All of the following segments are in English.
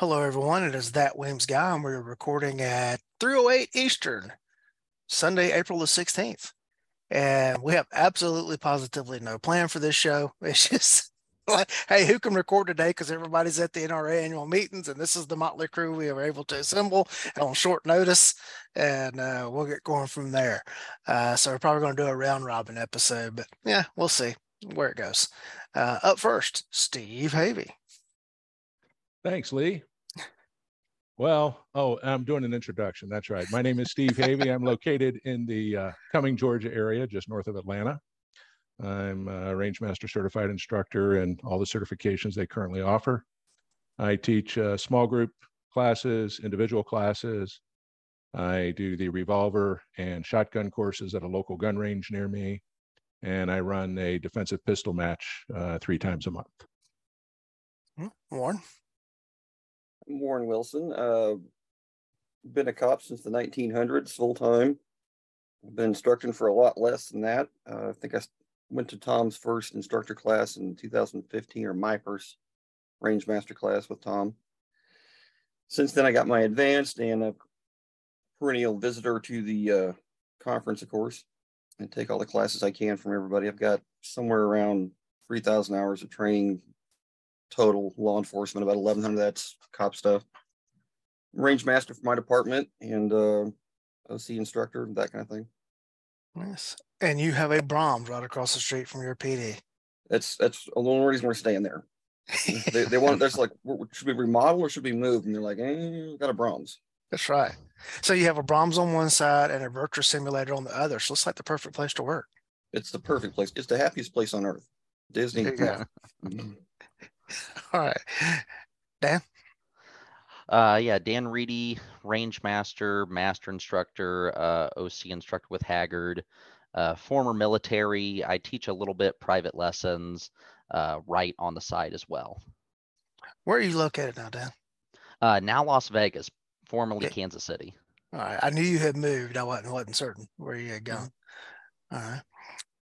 Hello, everyone. It is that Weems guy, and we're recording at 3:08 Eastern, Sunday, April the 16th. And we have absolutely positively no plan for this show. It's just like, hey, who can record today? Because everybody's at the NRA annual meetings, and this is the motley crew we were able to assemble on short notice, and uh, we'll get going from there. Uh, so we're probably going to do a round robin episode, but yeah, we'll see where it goes. Uh, up first, Steve Havey. Thanks, Lee. Well, oh, I'm doing an introduction. That's right. My name is Steve Havey. I'm located in the uh, Cumming, Georgia area, just north of Atlanta. I'm a range master certified instructor and all the certifications they currently offer. I teach uh, small group classes, individual classes. I do the revolver and shotgun courses at a local gun range near me. And I run a defensive pistol match uh, three times a month. Hmm, Warren. Warren Wilson. Uh, been a cop since the 1900s, full time. Been instructing for a lot less than that. Uh, I think I went to Tom's first instructor class in 2015, or my first range master class with Tom. Since then, I got my advanced and a perennial visitor to the uh, conference, of course, and take all the classes I can from everybody. I've got somewhere around 3,000 hours of training total law enforcement, about 1,100 that's cop stuff. Range master for my department and uh, OC instructor, that kind of thing. Yes. And you have a Braum's right across the street from your PD. That's that's the only reason we're staying there. they, they want there's like should we remodel or should we move? And they're like, eh, got a Braum's. That's right. So you have a Braum's on one side and a virtual simulator on the other. So it's like the perfect place to work. It's the perfect place. It's the happiest place on earth. Disney. Yeah. All right. Dan? Uh, yeah, Dan Reedy, range master, master instructor, uh, OC instructor with Haggard, uh, former military. I teach a little bit private lessons, uh, right on the side as well. Where are you located now, Dan? Uh, now Las Vegas, formerly. Kansas City. All right. I knew you had moved. I wasn't wasn't certain where you had gone. All right.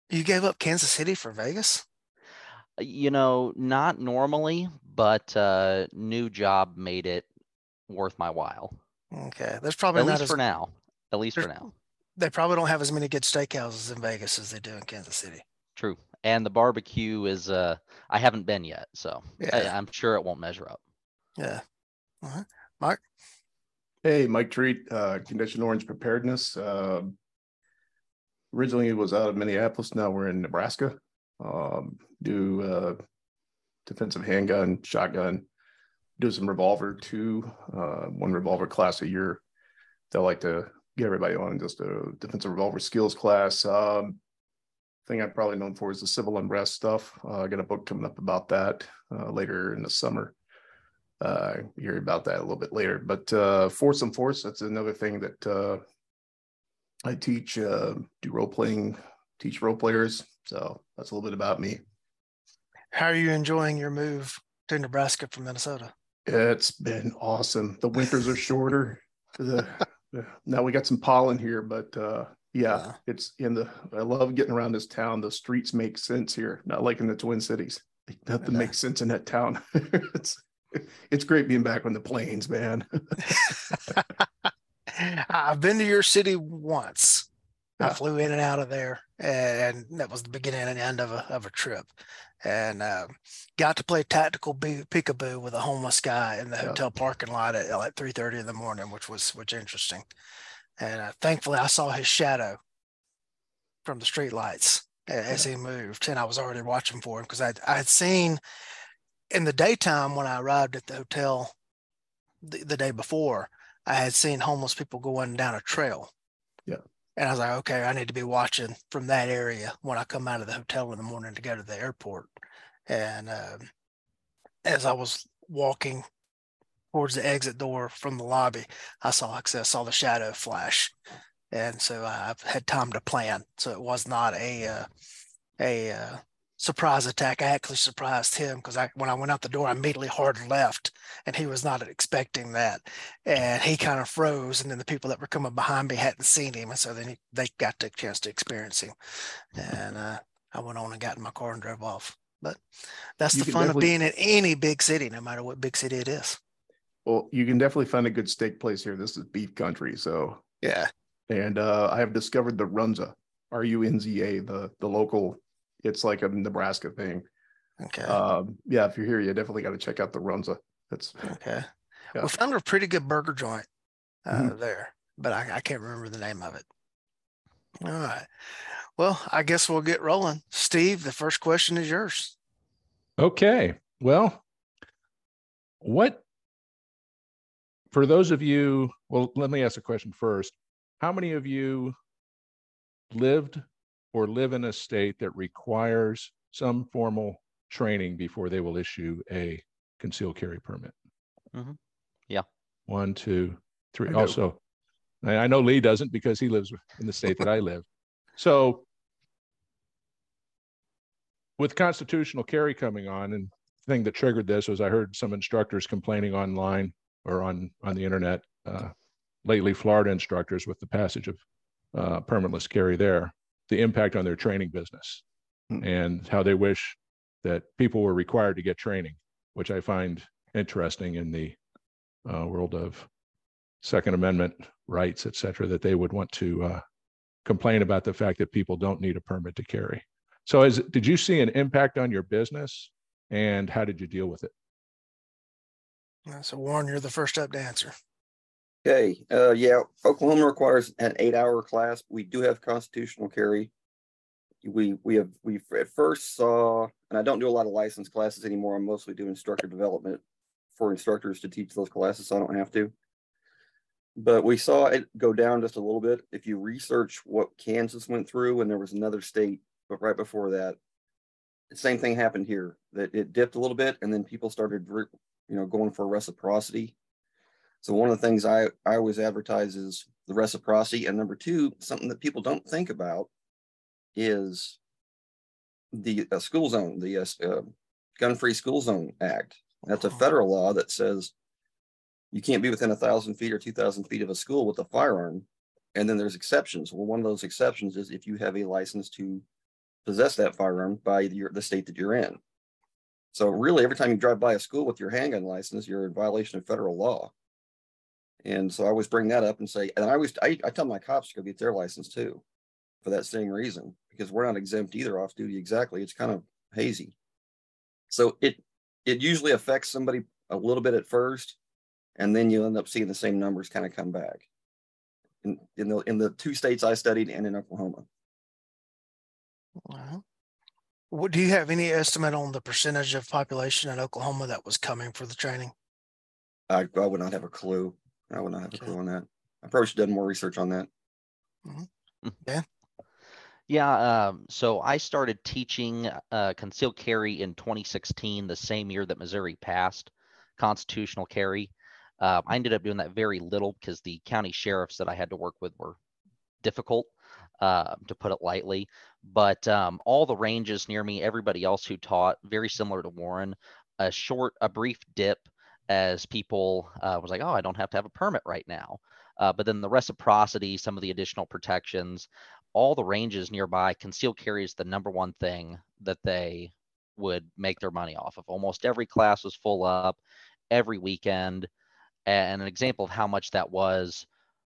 You gave up Kansas City for Vegas? Uh, You know, not normally, but uh, new job made it worth my while. Okay. There's probably At not least as for now. At least for now. they probably don't have as many good steakhouses in Vegas as they do in Kansas City. True. And the barbecue is uh I haven't been yet, so Yeah. I'm sure it won't measure up. Yeah. All right. Mark? Hey, Mike Treat, uh, Condition Orange Preparedness. Uh, originally it was out of Minneapolis. Now we're in Nebraska. Um, do uh, defensive handgun, shotgun, do some revolver too. Uh, one revolver class a year. They like to get everybody on just a defensive revolver skills class. Um, thing I'm probably known for is the civil unrest stuff. Uh, I got a book coming up about that uh, later in the summer uh hear about that a little bit later but uh force and force that's another thing that uh i teach uh do role playing teach role players so that's a little bit about me How are you enjoying your move to Nebraska from Minnesota? it's been awesome the winters are shorter the, now we got some pollen here but uh yeah Yeah. it's in the i love getting around this town the streets make sense here not like in the twin cities nothing Yeah. makes sense in that town it's it's great being back on the plains man I've been to your city once. I flew in and out of there, and that was the beginning and end of a of a trip. And uh, got to play tactical peekaboo with a homeless guy in the Yeah. hotel parking lot at like three thirty in the morning, which was which interesting. And uh, thankfully, I saw his shadow from the street lights a- as he moved, and I was already watching for him because I I had seen in the daytime when I arrived at the hotel the, the day before, I had seen homeless people going down a trail. And I was like, okay, I need to be watching from that area when I come out of the hotel in the morning to go to the airport. And um, as I was walking towards the exit door from the lobby, I saw, I saw the shadow flash. And so I had time to plan. So it was not a, uh, a, uh, surprise attack. I actually surprised him because I when I went out the door, I immediately hard left and he was not expecting that. And he kind of froze. And then the people that were coming behind me hadn't seen him. And so then he, they got the chance to experience him. And uh, I went on and got in my car and drove off. But that's You the fun of being in any big city, no matter what big city it is. Well, you can definitely find a good steak place here. This is beef country. So, Yeah. and uh, I have discovered the Runza, R U N Z A, the the local. It's like a Nebraska thing. Okay. Um, yeah, if you're here, you definitely got to check out the Runza. That's okay. yeah. We found a pretty good burger joint uh, Mhm. there, but I, I can't remember the name of it. All right. Well, I guess we'll get rolling. Steve, the first question is yours. Okay. Well, what for those of you, well, let me ask a question first. How many of you lived or live in a state that requires some formal training before they will issue a concealed carry permit? Mhm. Yeah. One, two, three. I. Also, I I know Lee doesn't because he lives in the state that I live. So with constitutional carry coming on and the thing that triggered this was I heard some instructors complaining online or on on the internet uh, lately Florida instructors with the passage of uh, permitless carry there the impact on their training business Hmm. and how they wish that people were required to get training which I find interesting in the uh, world of Second Amendment rights, et cetera, that they would want to uh, complain about the fact that people don't need a permit to carry. So, is did you see an impact on your business, and how did you deal with it? So Warren, you're the first up to answer. Okay, uh, yeah, Oklahoma requires an eight-hour class. We do have constitutional carry. We, we have, we at first saw, and I don't do a lot of license classes anymore. I'm mostly do instructor development for instructors to teach those classes, so I don't have to. But we saw it go down just a little bit. If you research what Kansas went through, and there was another state, but right before that, the same thing happened here, that it dipped a little bit, and then people started, you know, going for reciprocity. So one of the things I, I always advertise is the reciprocity. And number two, something that people don't think about is the uh, school zone, the uh, uh, Gun-Free School Zone Act. That's a Mhm. federal law that says you can't be within a thousand feet or two thousand feet of a school with a firearm. And then there's exceptions. Well, one of those exceptions is if you have a license to possess that firearm by your, the state that you're in. So really, every time you drive by a school with your handgun license, you're in violation of federal law. And so I always bring that up and say, and I always, I, I tell my cops to go get their license too, for that same reason, because we're not exempt either off duty exactly. It's kind of hazy. So it, it usually affects somebody a little bit at first, and then you end up seeing the same numbers kind of come back. In, in the, in the two states I studied and in Oklahoma. Uh-huh. What do you have any estimate on the percentage of population in Oklahoma that was coming for the training? I, I would not have a clue. I would not have a clue on that. I probably should have done more research on that. Yeah, um, so I started teaching uh, concealed carry in 2016, the same year that Missouri passed constitutional carry. Uh, I ended up doing that very little because the county sheriffs that I had to work with were difficult, uh, to put it lightly. But um, all the ranges near me, everybody else who taught, very similar to Warren, a short, a brief dip as people uh, was like, oh, I don't have to have a permit right now. Uh, but then the reciprocity, some of the additional protections, all the ranges nearby, concealed carry is the number one thing that they would make their money off of. Almost every class was full up every weekend. And an example of how much that was,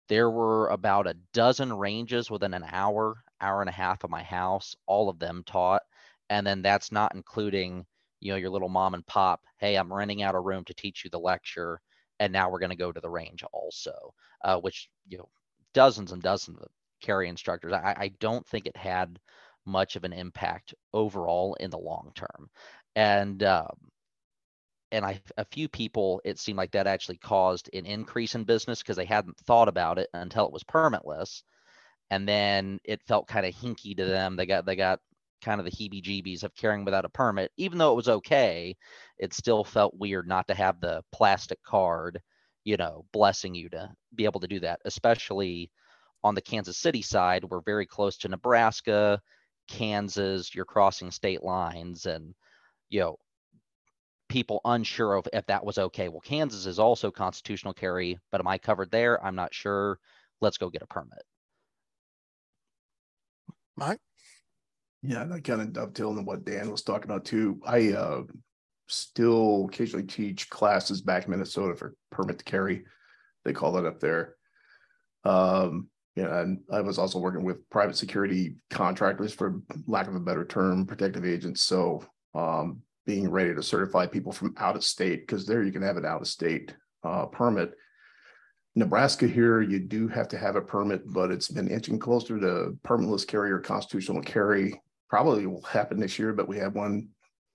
there were about a dozen ranges within an hour, hour and a half of my house, all of them taught. And then that's not including, you know, your little mom and pop, hey, I'm renting out a room to teach you the lecture. And now we're going to go to the range also, uh, which, you know, dozens and dozens of carry instructors. I, I don't think it had much of an impact overall in the long term. And um, and I a few people it seemed like that actually caused an increase in business because they hadn't thought about it until it was permitless, and then it felt kind of hinky to them. They got they got kind of the heebie-jeebies of carrying without a permit, even though it was okay. It still felt weird not to have the plastic card, you know, blessing you to be able to do that, especially on the Kansas City side, we're very close to Nebraska, Kansas, you're crossing state lines and you know people unsure of if that was okay. Well, Kansas is also constitutional carry, but am I covered there? I'm not sure. Let's go get a permit. Mike? Yeah, that kind of dovetailing what Dan was talking about too. I uh still occasionally teach classes back in Minnesota for permit to carry. They call that up there. Um, and I was also working with private security contractors, for lack of a better term, protective agents. So um, being ready to certify people from out of state, because there you can have an out of state uh, permit. Nebraska here, you do have to have a permit, but it's been inching closer to permitless carry or constitutional carry. Probably will happen this year, but we have one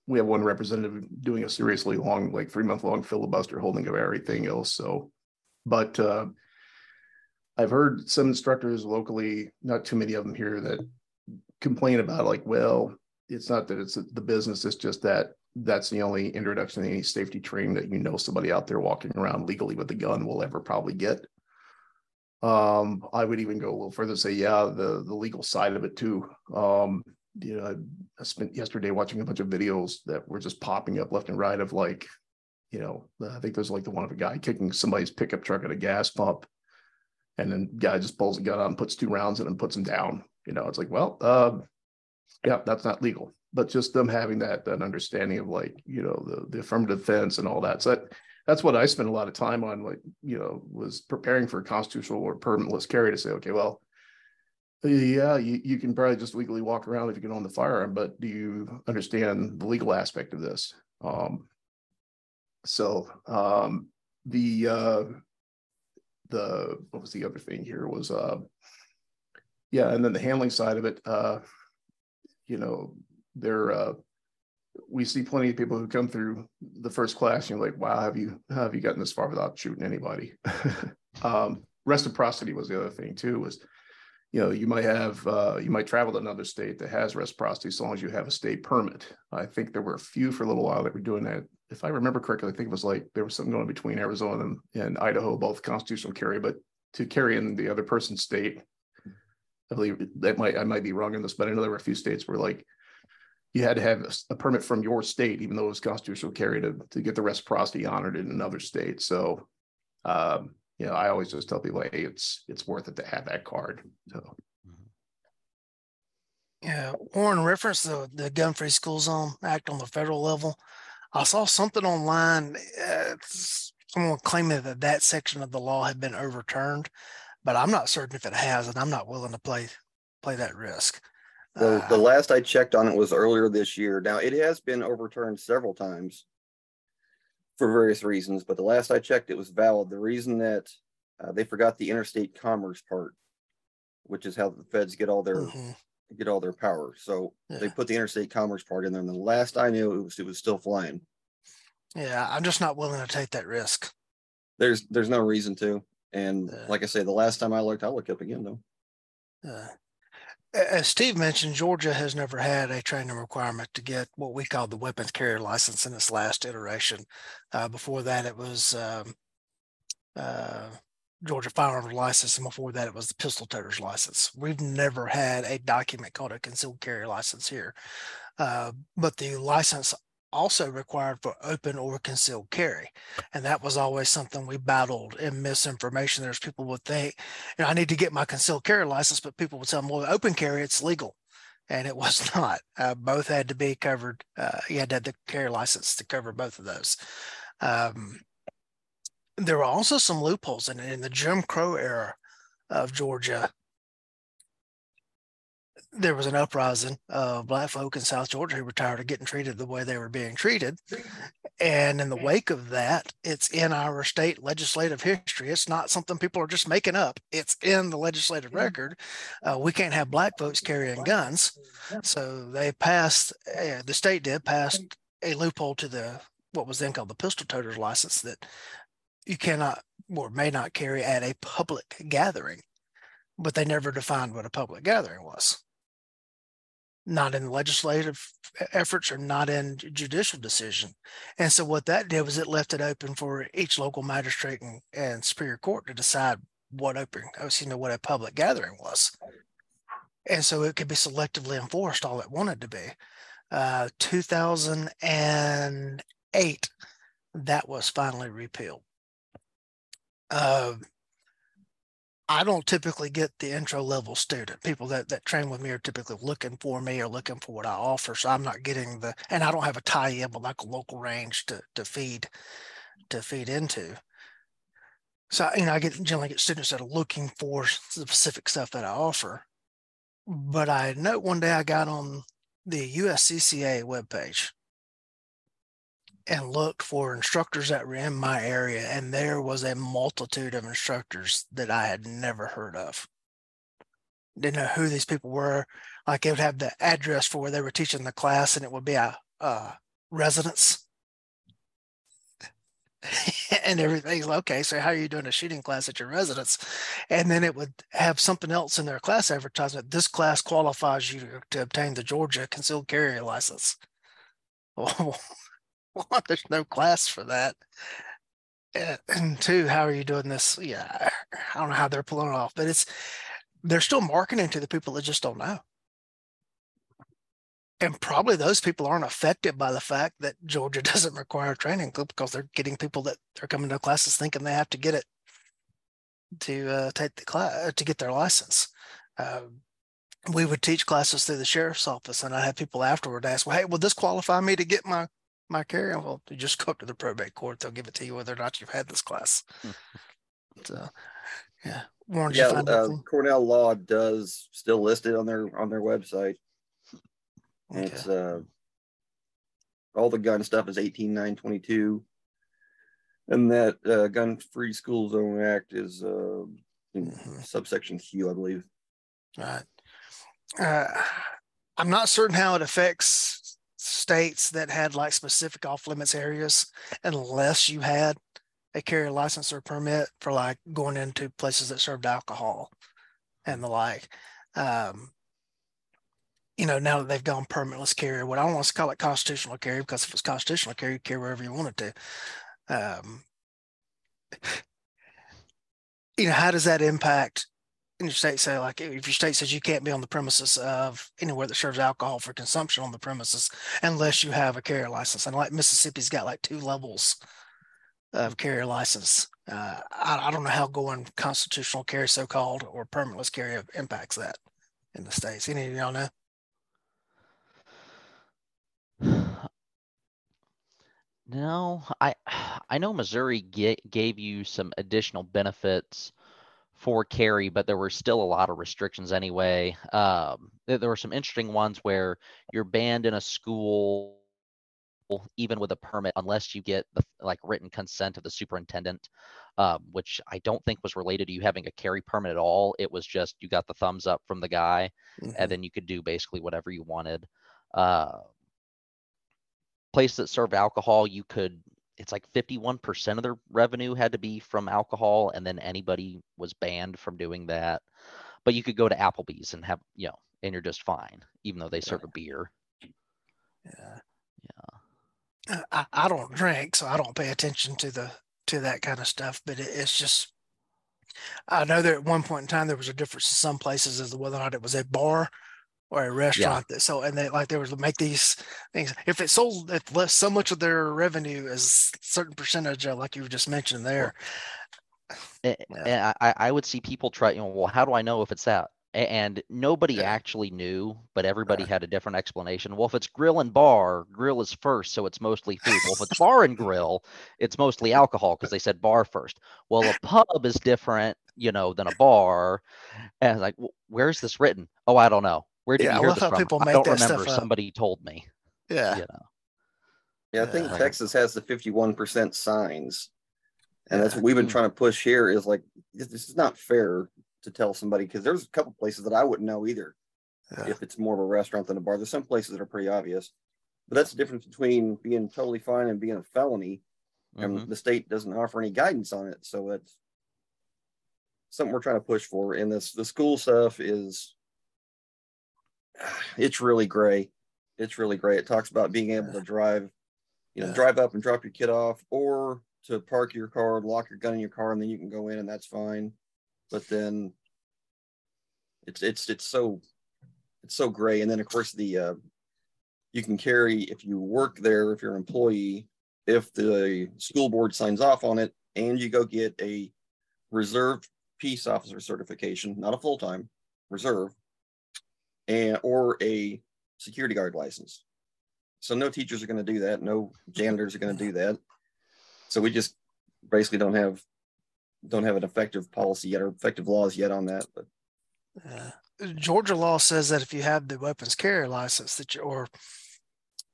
we have one representative doing a seriously long, like three month long filibuster holding of everything else. So, but uh, I've heard some instructors locally, not too many of them here, that complain about like, well, it's not that it's the business, it's just that that's the only introduction to any safety training that you know somebody out there walking around legally with a gun will ever probably get. Um, I would even go a little further and say, yeah, the the legal side of it too. Um, you know, I spent yesterday watching a bunch of videos that were just popping up left and right of like, you know, I think there's like the one of a guy kicking somebody's pickup truck at a gas pump and then guy just pulls a gun out and puts two rounds in and puts them down. You know, it's like, well, uh, yeah, that's not legal. But just them having that that understanding of like, you know, the the affirmative defense and all that. So that that's what I spent a lot of time on, like, you know, was preparing for a constitutional or permitless carry to say, okay, well, yeah, you, you can probably just legally walk around if you can own the firearm, but do you understand the legal aspect of this? Um, so um, the uh, the what was the other thing here was uh yeah and then the handling side of it uh you know there uh we see plenty of people who come through the first class and you're like wow have you have you gotten this far without shooting anybody um reciprocity was the other thing too was you know, you might have, uh, you might travel to another state that has reciprocity as long as you have a state permit. I think there were a few for a little while that were doing that. If I remember correctly, I think it was like there was something going between Arizona and, and Idaho, both constitutional carry, but to carry in the other person's state, I believe that might, I might be wrong in this, but I know there were a few states where like you had to have a, permit from your state, even though it was constitutional carry to, to get the reciprocity honored in another state. So, um, you know, I always just tell people, hey, it's it's worth it to have that card. So. Mm-hmm. Yeah, Warren referenced the the Gun Free School Zone Act on the federal level. I saw something online. Uh, someone claiming that that section of the law had been overturned, but I'm not certain if it has, and I'm not willing to play play that risk. The, uh, the last I checked on it was earlier this year. Now it has been overturned several times for various reasons, but the last I checked, it was valid. The reason that uh, they forgot the interstate commerce part, which is how the feds get all their mm-hmm. get all their power. So yeah. they put the interstate commerce part in there, and the last I knew, it was it was still flying. Yeah, I'm just not willing to take that risk. There's there's no reason to, and yeah. like I say, the last time I looked, I'll look up again though. Yeah as Steve mentioned, Georgia has never had a training requirement to get what we call the weapons carrier license in its last iteration. Uh, before that, it was um, uh, Georgia firearms license, and before that, it was the pistol toter's license. We've never had a document called a concealed carry license here, uh, but the license also required for open or concealed carry. And that was always something we battled in misinformation. There's people would think, you know, I need to get my concealed carry license, but people would tell them, well, open carry, it's legal. And it was not. Uh, both had to be covered. Uh, you had to have the carry license to cover both of those. Um, there were also some loopholes in, in the Jim Crow era of Georgia there was an uprising of black folk in South Georgia who were tired of getting treated the way they were being treated. And in the wake of that, it's in our state legislative history. It's not something people are just making up. It's in the legislative record. Uh, we can't have black folks carrying guns. So they passed, uh, the state did pass a loophole to the, what was then called the pistol toter's license that you cannot or may not carry at a public gathering. But they never defined what a public gathering was not in legislative efforts or not in judicial decision. And so what that did was it left it open for each local magistrate and, and superior court to decide what open, excuse me, what a public gathering was. And so it could be selectively enforced all it wanted to be. Uh, 2008, that was finally repealed. Uh, I don't typically get the intro level student. People that, that train with me are typically looking for me or looking for what I offer. So I'm not getting the, and I don't have a tie in with like a local range to, to feed, to feed into. So, you know, I get generally get students that are looking for specific stuff that I offer. But I note one day I got on the USCCA webpage and looked for instructors that were in my area, and there was a multitude of instructors that I had never heard of. Didn't know who these people were. Like it would have the address for where they were teaching the class, and it would be a, a residence. and everything's like, okay. So how are you doing a shooting class at your residence? And then it would have something else in their class advertisement. This class qualifies you to, to obtain the Georgia concealed carry license. Oh, there's no class for that. And two, how are you doing this? Yeah, I don't know how they're pulling it off, but it's they're still marketing to the people that just don't know. And probably those people aren't affected by the fact that Georgia doesn't require a training because they're getting people that are coming to classes thinking they have to get it to uh, take the class to get their license. Uh, we would teach classes through the sheriff's office, and I had people afterward ask, "Well, hey, will this qualify me to get my my carry well you just go up to the probate court they'll give it to you whether or not you've had this class. So yeah Warren, yeah uh, cornell law does still list it on their on their website. Okay. it's uh all the gun stuff is 18922 and that uh, gun free school zone act is uh mm-hmm. subsection q i believe. All right. Uh, i'm not certain how it affects states that had like specific off limits areas unless you had a carrier license or permit for like going into places that served alcohol and the like. Um, you know, now that they've gone permitless carry, what I want to call it constitutional carry because if it's constitutional carry, you carry wherever you wanted to. Um, you know, how does that impact in your state say like if your state says you can't be on the premises of anywhere that serves alcohol for consumption on the premises unless you have a carrier license and like mississippi's got like two levels of carrier license uh, I, I, don't know how going constitutional carry so-called or permitless carry impacts that in the states. Any of y'all know? No i i know missouri get, gave you some additional benefits for carry, but there were still a lot of restrictions anyway. Um, there, were some interesting ones where you're banned in a school even with a permit unless you get the like written consent of the superintendent um, which i don't think was related to you having a carry permit at all it was just you got the thumbs up from the guy mm-hmm. and then you could do basically whatever you wanted uh, place that served alcohol you could it's like 51% of their revenue had to be from alcohol and then anybody was banned from doing that. But you could go to applebee's and have you know and you're just fine even though they serve a beer. Yeah. Yeah. Uh, I, I don't drink so i don't pay attention to the to that kind of stuff but it, it's just i know that at one point in time there was a difference in some places as to whether or not it was a bar or a restaurant yeah. that so and they like they would make these things. If it sold if less so much of their revenue is certain percentage of like you just mentioned there. And, yeah. Eh, I, I would see people try you know well how do i know if it's that? And nobody yeah. actually knew but everybody right. had a different explanation. Well if it's grill and bar grill is first so it's mostly food. Well if it's bar and grill it's mostly alcohol because they said bar first. Well a pub is different you know than a bar. And like where's this written? Oh i don't know where did yeah, you hear this from? People make I don't remember. Somebody told me. Yeah. You know. Yeah, I think yeah. Texas has the 51% signs. And that's what we've been trying to push here is like, this is not fair to tell somebody because there's a couple places that I wouldn't know either yeah. if it's more of a restaurant than a bar. There's some places that are pretty obvious, but that's the difference between being totally fine and being a felony. And mm-hmm. the state doesn't offer any guidance on it. So it's something we're trying to push for. And this, the school stuff is it's really gray. It's really gray. It talks about being able to drive, you know, yeah. drive up and drop your kid off, or to park your car, lock your gun in your car, and then you can go in, and that's fine. But then it's it's it's so it's so gray. And then of course the uh, you can carry if you work there, if you're an employee, if the school board signs off on it, and you go get a reserved peace officer certification, not a full-time reserve, and or a security guard license. So no teachers are going to do that. No janitors are going to do that. So we just basically don't have don't have an effective policy yet or effective laws yet on that. But Uh, Georgia law says that if you have the weapons carrier license that you, or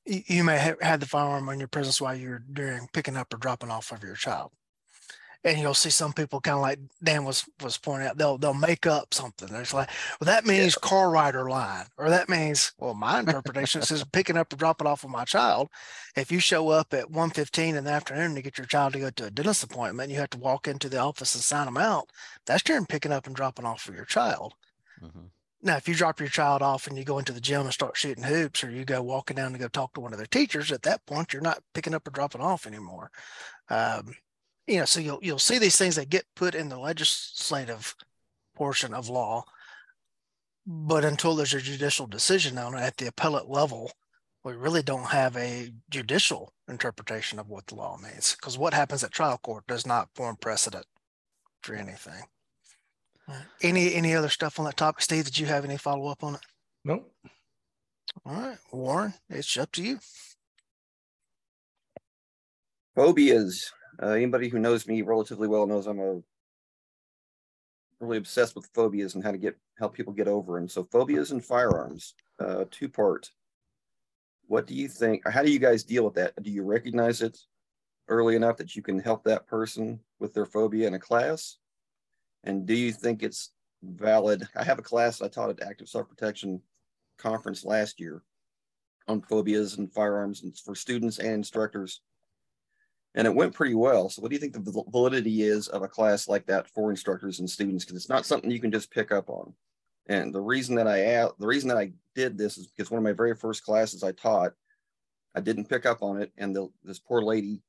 you, may have had the firearm on your presence while you're doing picking up or dropping off of your child. And you'll see some people kind of like Dan was was pointing out, they'll they'll make up something. It's like, well, that means car rider line, or that means, well, my interpretation says picking up or dropping off of my child. If you show up at 1.15 in the afternoon to get your child to go to a dentist appointment, you have to walk into the office and sign them out. That's during picking up and dropping off for your child. Mhm. Now, if you drop your child off and you go into the gym and start shooting hoops, or you go walking down to go talk to one of their teachers, at that point you're not picking up or dropping off anymore. Um, you know, so you'll you'll see these things that get put in the legislative portion of law, but until there's a judicial decision on it at the appellate level, we really don't have a judicial interpretation of what the law means. Because what happens at trial court does not form precedent for anything. Any any other stuff on that topic, Steve? Did you have any follow up on it? Nope. All right, Warren, it's up to you. phobias. Uh, anybody who knows me relatively well knows I'm a really obsessed with phobias and how to get help people get over them. So phobias and firearms, uh, two part. What do you think? How do you guys deal with that? Do you recognize it early enough that you can help that person with their phobia in a class? And do you think it's valid? I have a class I taught at Active Self Protection conference last year on phobias and firearms and for students and instructors and it went pretty well. So, what do you think the validity is of a class like that for instructors and students? Because it's not something you can just pick up on. And the reason that I the reason that I did this is because one of my very first classes I taught, I didn't pick up on it, and the, this poor lady,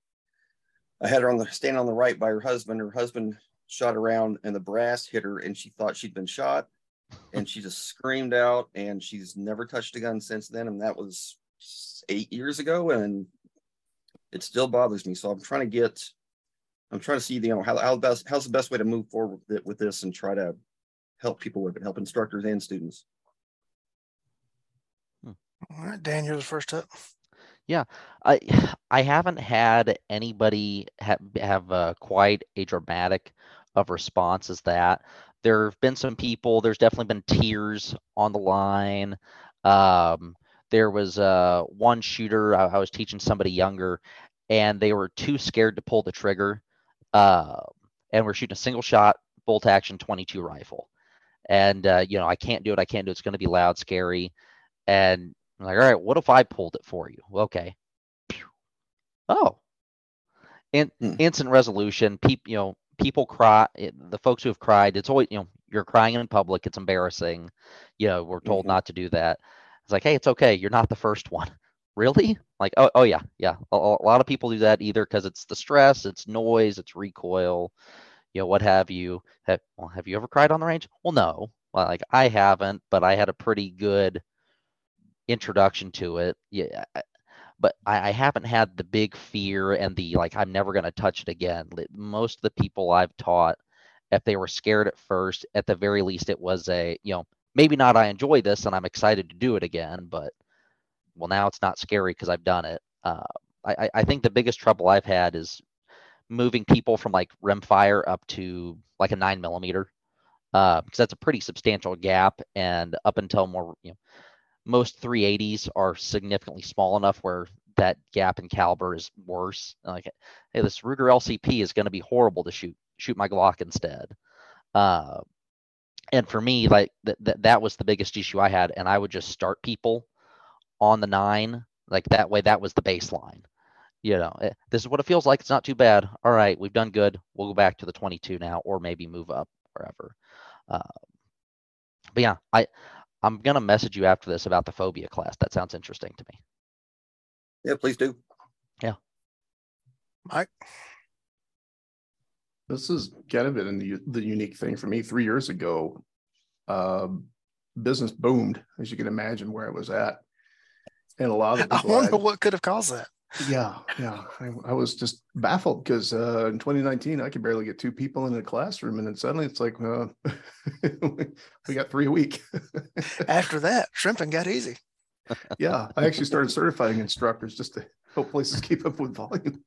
I had her on the stand on the right by her husband. Her husband shot around, and the brass hit her, and she thought she'd been shot, and she just screamed out, and she's never touched a gun since then. And that was eight years ago, and it still bothers me. So I'm trying to get, I'm trying to see, you know, how, how best, how's the best way to move forward with, it, with this and try to help people with it, help instructors and students. All right, Dan, you're the first up. Yeah, I I haven't had anybody have have uh, quite a dramatic of response as that. There have been some people. There's definitely been tears on the line. Um, there was uh, one shooter. I, I was teaching somebody younger, and they were too scared to pull the trigger. Uh, and we're shooting a single shot bolt action 22 rifle, and uh, you know I can't do it. I can't do it. It's going to be loud, scary, and I'm like, all right, what if I pulled it for you? Okay. Oh. In, Hmm. instant resolution. People, you know, people cry. it- The folks who have cried, it's always, you know, you're crying in public. It's embarrassing. You know, we're told Mhm. not to do that. It's like, hey, it's okay. You're not the first one. Really? Like, oh, oh yeah, yeah. A, a lot of people do that either because it's the stress, it's noise, it's recoil, you know, what have you. Have, well, have you ever cried on the range? Well, no. Well, like I haven't, but I had a pretty good introduction to it. Yeah. But I, I haven't had the big fear and the like, I'm never going to touch it again. Most of the people I've taught, if they were scared at first, at the very least, it was a, you know, maybe not I enjoy this and I'm excited to do it again, but well, now it's not scary because I've done it. Uh, I, I- think the biggest trouble I've had is moving people from like rimfire up to like a nine millimeter uh, because that's a pretty substantial gap. And up until more, you know, most 380s are significantly small enough where that gap in caliber is worse. Like, hey, this Ruger LCP is going to be horrible to shoot shoot my Glock instead. Uh, and for me, like that that that was the biggest issue I had, and I would just start people on the nine like that way. That was the baseline. You know, eh, this is what it feels like. It's not too bad. All right, we've done good. We'll go back to the 22 now, or maybe move up wherever. Uh, but yeah, I I'm gonna message you after this about the phobia class. That sounds interesting to me. Yeah, please do. Yeah, Mike, This is kind of been the, the unique thing for me. Three years ago, um, business boomed, as you can imagine, where I was at. And a lot of the I wonder I- what could have caused that. Yeah, yeah. I, I was just baffled because uh, in 2019 I could barely get two people in a classroom, and then suddenly it's like uh, we got three a week. After that, shrimping got easy. yeah, I actually started certifying instructors just to help places keep up with volume.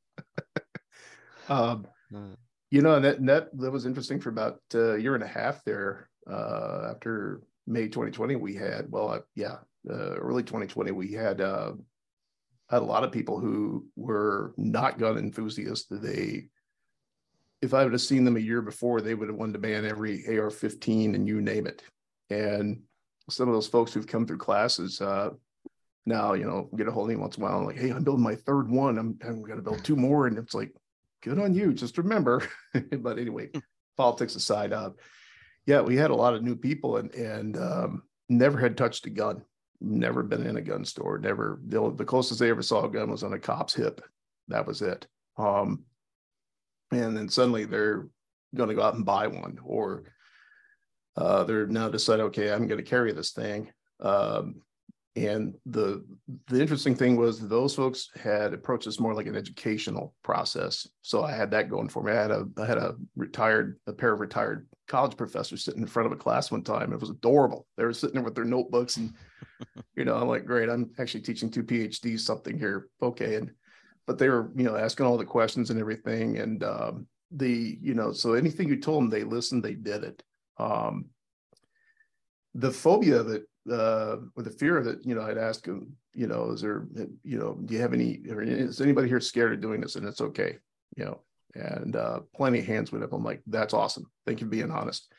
um, Uh, you know, and that, and that that was interesting for about a year and a half there. Uh, after May 2020, we had well, uh, yeah, uh, early 2020, we had uh, had a lot of people who were not gun enthusiasts. They, if I would have seen them a year before, they would have wanted to ban every AR-15 and you name it. And some of those folks who've come through classes uh, now, you know, get a hold of me once in a while. I'm like, hey, I'm building my third one. I'm, I'm going to build two more, and it's like, good on you. Just remember. but anyway, politics aside, uh, yeah, we had a lot of new people and and um, never had touched a gun never been in a gun store never the, the closest they ever saw a gun was on a cop's hip that was it um and then suddenly they're going to go out and buy one or uh they're now decide okay i'm going to carry this thing um and the the interesting thing was those folks had approached this more like an educational process. So i had that going for me. I had a i had a retired a pair of retired college professors sitting in front of a class one time. It was adorable. They were sitting there with their notebooks and you know i'm like great i'm actually teaching two phds something here. Okay. And but they were you know asking all the questions and everything. And um the you know so anything you told them they listened they did it. Um the phobia of it uh, with the fear that you know, I'd ask him, you know, is there, you know, do you have any, or is anybody here scared of doing this? And it's okay, you know, and uh, plenty of hands went up. I'm like, that's awesome. Thank you for being honest.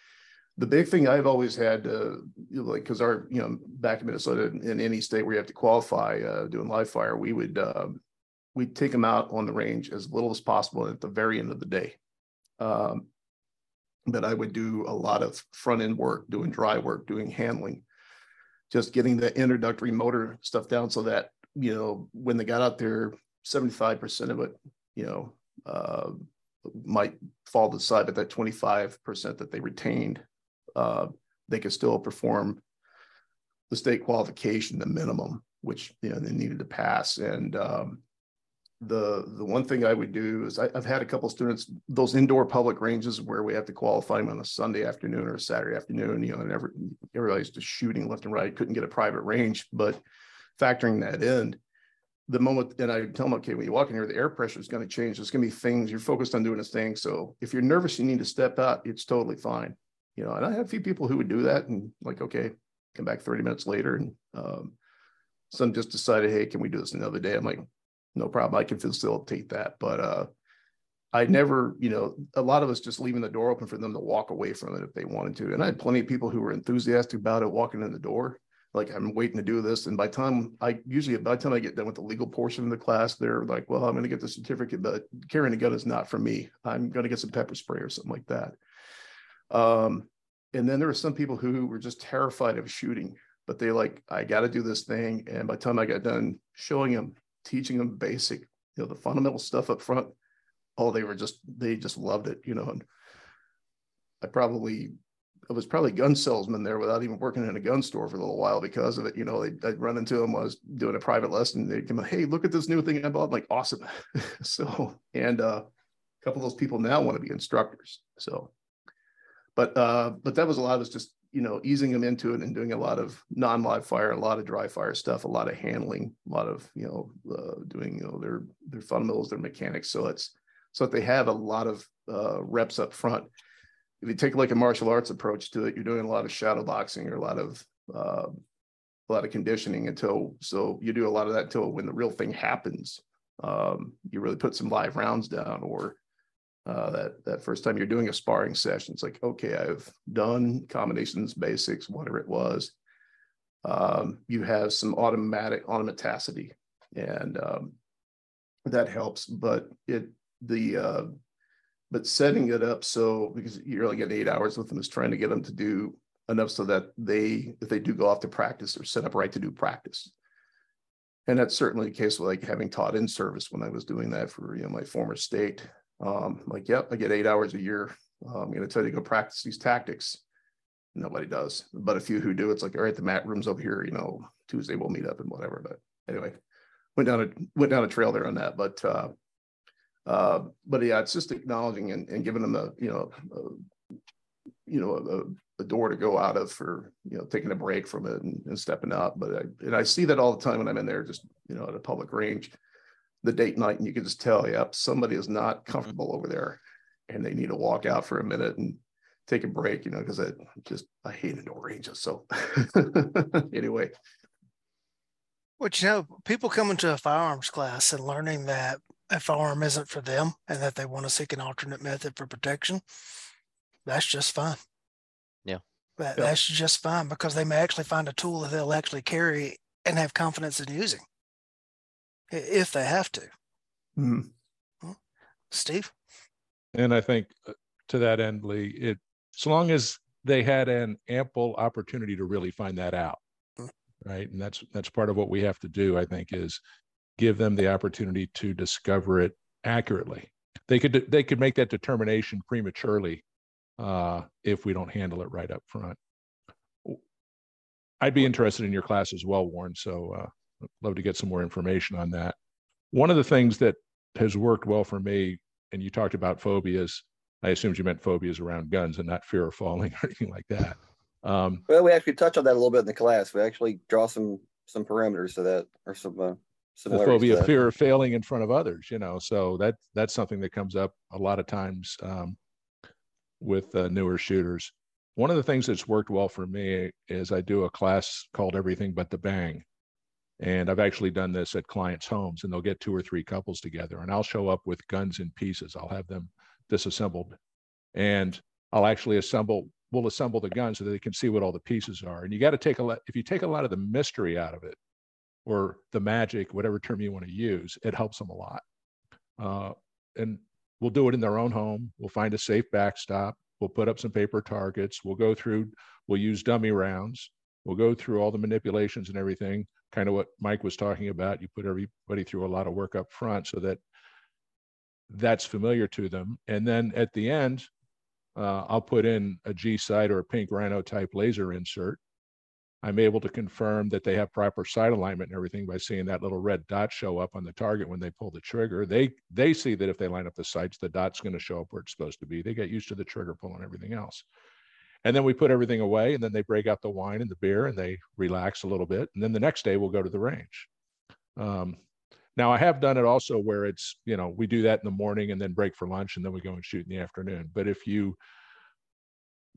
The big thing I've always had, uh, like, because our, you know, back in Minnesota, in any state where you have to qualify uh, doing live fire, we would, um, we'd take them out on the range as little as possible at the very end of the day. Um, but I would do a lot of front end work, doing dry work, doing handling just getting the introductory motor stuff down so that you know when they got out there 75% of it you know uh, might fall to the side but that 25% that they retained uh, they could still perform the state qualification the minimum which you know they needed to pass. And um, the the one thing I would do is I, have had a couple students those indoor public ranges where we have to qualify them on a Sunday afternoon or a Saturday afternoon. You know, and every, everybody's just shooting left and right. Couldn't get a private range, but factoring that in, the moment and I tell them, okay, when you walk in here, the air pressure is going to change. There's going to be things you're focused on doing a thing. So if you're nervous, you need to step out. It's totally fine. You know, and I have a few people who would do that and like, okay, come back 30 minutes later and um, some just decided, hey, can we do this another day? I'm like, no problem. I can facilitate that. But uh, I never, you know, a lot of us just leaving the door open for them to walk away from it if they wanted to. And I had plenty of people who were enthusiastic about it walking in the door. Like I'm waiting to do this. And by time I usually by the time I get done with the legal portion of the class, they're like, well, I'm going to get the certificate, but carrying a gun is not for me. I'm going to get some pepper spray or something like that. Um, and then there were some people who were just terrified of shooting, but they like, I got to do this thing. And by the time I got done showing them teaching them basic, you know, the fundamental stuff up front. Oh, they were just they just loved it, you know. And I probably I was probably gun salesman there without even working in a gun store for a little while because of it. You know, I'd run into them I was doing a private lesson. They'd come, hey, look at this new thing I bought. I'm like, awesome. so, and uh, a couple of those people now want to be instructors. So, but uh, but that was a lot of us just you know, easing them into it and doing a lot of non-live fire, a lot of dry fire stuff, a lot of handling, a lot of, you know, uh, doing, you know, their, their fundamentals, their mechanics. So it's, so that they have a lot of uh, reps up front. If you take like a martial arts approach to it, you're doing a lot of shadow boxing or a lot of, uh, a lot of conditioning until, so you do a lot of that until when the real thing happens, um, you really put some live rounds down or uh, that that first time you're doing a sparring session, it's like, okay, I've done combinations, basics, whatever it was. Um, you have some automatic automaticity, and um, that helps. But it the uh, but setting it up so because you're only getting eight hours with them is trying to get them to do enough so that they if they do go off to practice, they're set up right to do practice. And that's certainly the case with like having taught in service when I was doing that for you know my former state um, like, yep, I get eight hours a year. Uh, I'm going to tell you to go practice these tactics. Nobody does, but a few who do. It's like, all right, the mat room's over here. You know, Tuesday we'll meet up and whatever. But anyway, went down a went down a trail there on that, but uh, uh, but yeah, it's just acknowledging and, and giving them the you know uh, you know a, a, door to go out of for you know taking a break from it and, and stepping up. But I, and I see that all the time when I'm in there, just you know at a public range, the date night, and you can just tell, yep, somebody is not mm-hmm. comfortable over there, and they need to walk out for a minute and take a break, you know, because I just I hate indoor ranges. So anyway. But you know, people coming to a firearms class and learning that a firearm isn't for them and that they want to seek an alternate method for protection, that's just fine. Yeah. That, yeah. That's just fine because they may actually find a tool that they'll actually carry and have confidence in using if they have to. Mm-hmm. Steve? And I think uh, to that end, Lee, it as long as they had an ample opportunity to really find that out right and that's that's part of what we have to do i think is give them the opportunity to discover it accurately they could they could make that determination prematurely uh, if we don't handle it right up front i'd be interested in your class as well warren so uh, I'd love to get some more information on that one of the things that has worked well for me and you talked about phobias I assumed you meant phobias around guns and not fear of falling or anything like that. Um, well, we actually touch on that a little bit in the class. We actually draw some some parameters to that or some uh, the phobia, fear of failing in front of others. You know, so that that's something that comes up a lot of times um, with uh, newer shooters. One of the things that's worked well for me is I do a class called Everything But the Bang. And I've actually done this at clients' homes, and they'll get two or three couples together, and I'll show up with guns in pieces. I'll have them disassembled. And I'll actually assemble, we'll assemble the gun so that they can see what all the pieces are. And you got to take a lot, if you take a lot of the mystery out of it, or the magic, whatever term you want to use, it helps them a lot. Uh, and we'll do it in their own home. We'll find a safe backstop. We'll put up some paper targets. We'll go through, we'll use dummy rounds. We'll go through all the manipulations and everything, kind of what Mike was talking about. You put everybody through a lot of work up front so that that's familiar to them. And then at the end, uh, I'll put in a G sight or a pink rhino type laser insert. I'm able to confirm that they have proper sight alignment and everything by seeing that little red dot show up on the target when they pull the trigger. They they see that if they line up the sights, the dot's going to show up where it's supposed to be. They get used to the trigger pull and everything else. And then we put everything away, and then they break out the wine and the beer, and they relax a little bit. And then the next day we'll go to the range. Um, now I have done it also where it's, you know, we do that in the morning and then break for lunch and then we go and shoot in the afternoon. But if you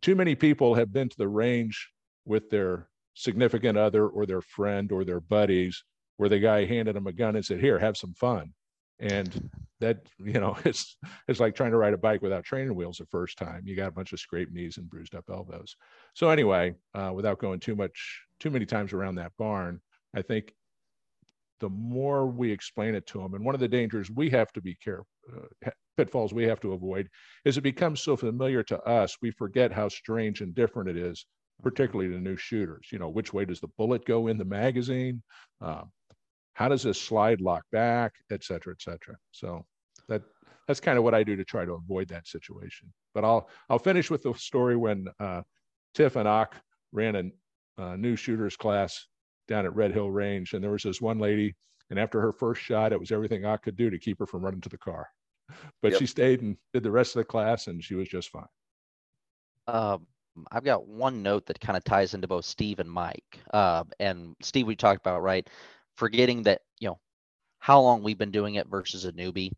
too many people have been to the range with their significant other or their friend or their buddies where the guy handed them a gun and said, "Here, have some fun." And that, you know, it's it's like trying to ride a bike without training wheels the first time. You got a bunch of scraped knees and bruised up elbows. So anyway, uh, without going too much too many times around that barn, I think the more we explain it to them. And one of the dangers we have to be careful, uh, pitfalls we have to avoid, is it becomes so familiar to us, we forget how strange and different it is, particularly to new shooters. You know, which way does the bullet go in the magazine? Um, how does this slide lock back, et cetera, et cetera. So that that's kind of what I do to try to avoid that situation. But I'll I'll finish with the story when uh, Tiff and Ock ran a, a new shooters class down at Red Hill Range. And there was this one lady, and after her first shot, it was everything I could do to keep her from running to the car. But yep. she stayed and did the rest of the class, and she was just fine. Um, I've got one note that kind of ties into both Steve and Mike. Uh, and Steve, we talked about right, forgetting that you know how long we've been doing it versus a newbie.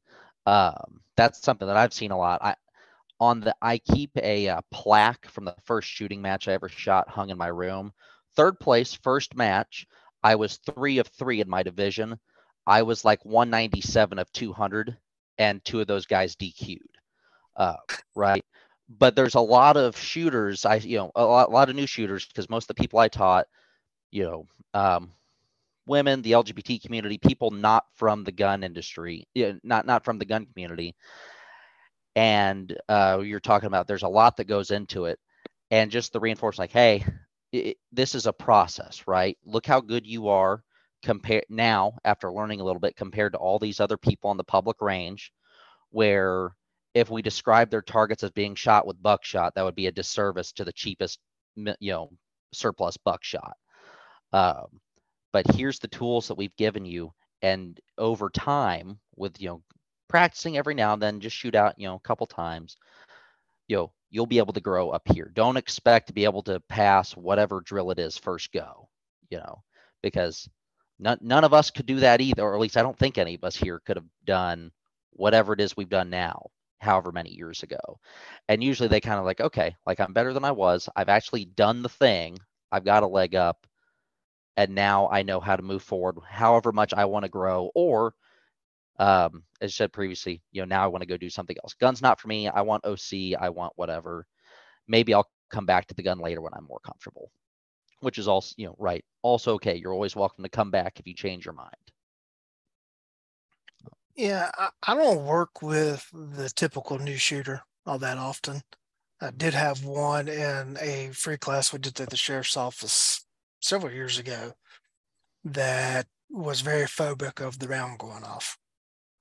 Um, that's something that I've seen a lot. I on the I keep a, uh, plaque from the first shooting match I ever shot hung in my room third place, first match. I was three of three in my division. I was like 197 of 200, and two of those guys DQ'd. Uh, right. But there's a lot of shooters. I, you know, a lot, a lot of new shooters because most of the people I taught, you know, um, women, the LGBT community, people not from the gun industry, not not from the gun community. And uh, you're talking about there's a lot that goes into it, and just the reinforce like, hey, it, this is a process, right? Look how good you are compared now after learning a little bit compared to all these other people on the public range where if we describe their targets as being shot with buckshot that would be a disservice to the cheapest you know surplus buckshot um, but here's the tools that we've given you. And over time with you know practicing every now and then just shoot out you know a couple times you know you'll be able to grow up here. Don't expect to be able to pass whatever drill it is first go you know because none, none of us could do that either or at least i don't think any of us here could have done whatever it is we've done now however many years ago. And usually they kind of like okay like i'm better than i was. I've actually done the thing. I've got a leg up and now I know how to move forward however much I want to grow or um, as I said previously, you know, now I want to go do something else. Gun's not for me. I want OC. I want whatever. Maybe I'll come back to the gun later when I'm more comfortable, which is also, you know, right. Also okay. You're always welcome to come back if you change your mind. Yeah, I, I don't work with the typical new shooter all that often. I did have one in a free class we did at the sheriff's office several years ago that was very phobic of the round going off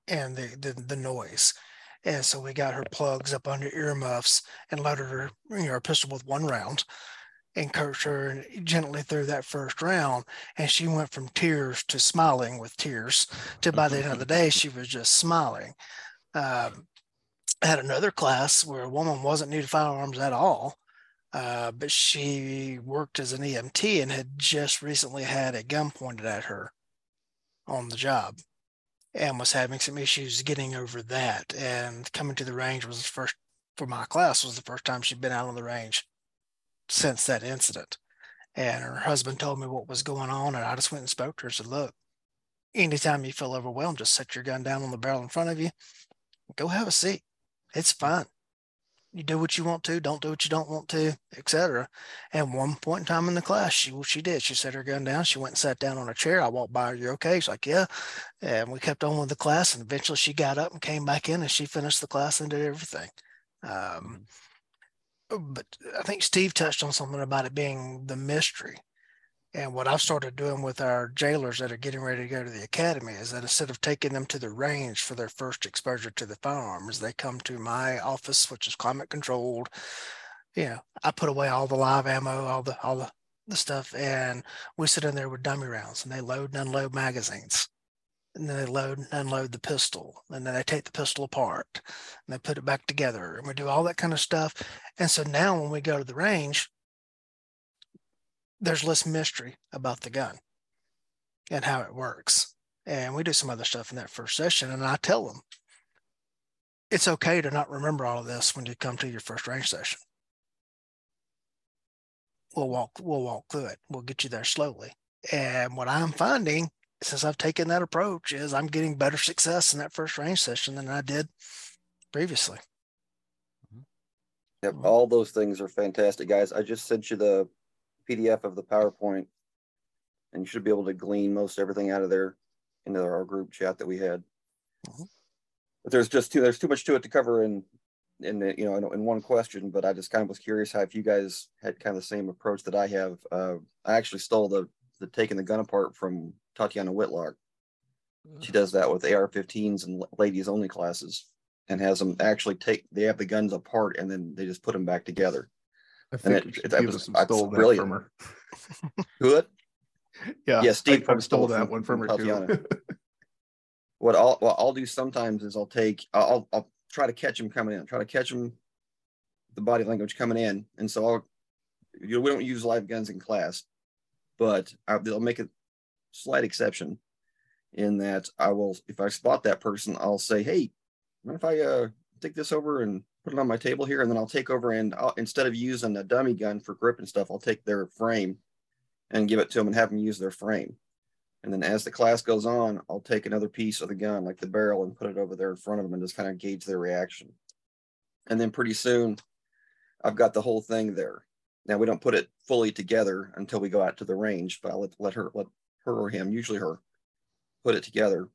and the, the, the noise. And so we got her plugs up under earmuffs and loaded her, you know, her pistol with one round and coached her and gently through that first round. And she went from tears to smiling with tears to by the end of the day, she was just smiling. Um, I had another class where a woman wasn't new to firearms at all. Uh, but she worked as an EMT and had just recently had a gun pointed at her on the job and was having some issues getting over that. And coming to the range was the first for my class was the first time she'd been out on the range since that incident. And her husband told me what was going on, and I just went and spoke to her. and Said, "Look, anytime you feel overwhelmed, just set your gun down on the barrel in front of you. Go have a seat. It's fine you do what you want to, don't do what you don't want to, etc. And one point in time in the class, she she did. She set her gun down. She went and sat down on a chair. I walked by her. You okay? She's like, yeah. And we kept on with the class. And eventually, she got up and came back in, and she finished the class and did everything. Um, mm-hmm. but I think Steve touched on something about it being the mystery. And what I've started doing with our jailers that are getting ready to go to the academy is that instead of taking them to the range for their first exposure to the firearms, they come to my office, which is climate controlled. You know, I put away all the live ammo, all the all the, the stuff, and we sit in there with dummy rounds and they load and unload magazines. And then they load and unload the pistol. And then they take the pistol apart and they put it back together. And we do all that kind of stuff. And so now when we go to the range, there's less mystery about the gun and how it works. And we do some other stuff in that first session. And I tell them it's okay to not remember all of this when you come to your first range session. We'll walk, we'll walk through it. We'll get you there slowly. And what I'm finding since I've taken that approach is I'm getting better success in that first range session than I did previously. Mm-hmm. Yep, mm-hmm. all those things are fantastic, guys. I just sent you the PDF of the PowerPoint, and you should be able to glean most everything out of there into our group chat that we had. Mm-hmm. But there's just too there's too much to it to cover in in the, you know in, in, one question. But I just kind of was curious how if you guys had kind of the same approach that I have. Uh, I actually stole the the taking the gun apart from Tatiana Whitlock. She does that with AR-15s and ladies only classes, and has them actually take they have the guns apart and then they just put them back together. I think it, it, that was some stole that from her. Good. Yeah. Yeah. Steve I, I stole that one from her too. what I'll what I'll do sometimes is I'll take I'll I'll try to catch him coming in, try to catch him the body language coming in, and so I'll you know we don't use live guns in class, but I'll, will make a slight exception in that I will if I spot that person I'll say hey, mind if I uh take this over and put it on my table here, and then I'll take over and I'll, instead of using a dummy gun for grip and stuff, I'll take their frame and give it to them and have them use their frame. And then as the class goes on, I'll take another piece of the gun, like the barrel, and put it over there in front of them and just kind of gauge their reaction. And then pretty soon, I've got the whole thing there. Now we don't put it fully together until we go out to the range, but I'll let, let her let her or him, usually her, put it together.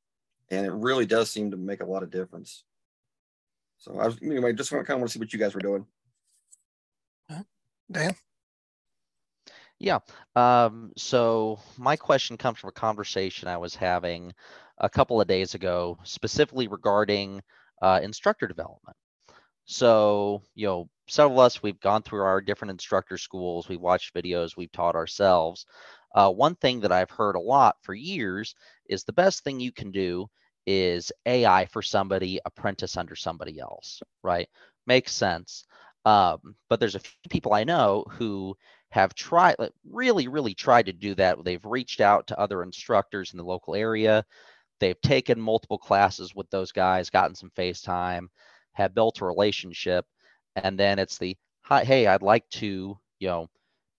And it really does seem to make a lot of difference. So I was anyway, just kind of want to see what you guys were doing. Dan. Yeah. Um, so my question comes from a conversation I was having a couple of days ago, specifically regarding uh, instructor development. So, you know, several of us, we've gone through our different instructor schools, we've watched videos, we've taught ourselves. Uh, one thing that I've heard a lot for years is the best thing you can do is AI for somebody, apprentice under somebody else, right? Makes sense. Um, but there's a few people I know who have tried, really, really tried to do that. They've reached out to other instructors in the local area. They've taken multiple classes with those guys, gotten some FaceTime, have built a relationship, and then it's the hey, I'd like to, you know,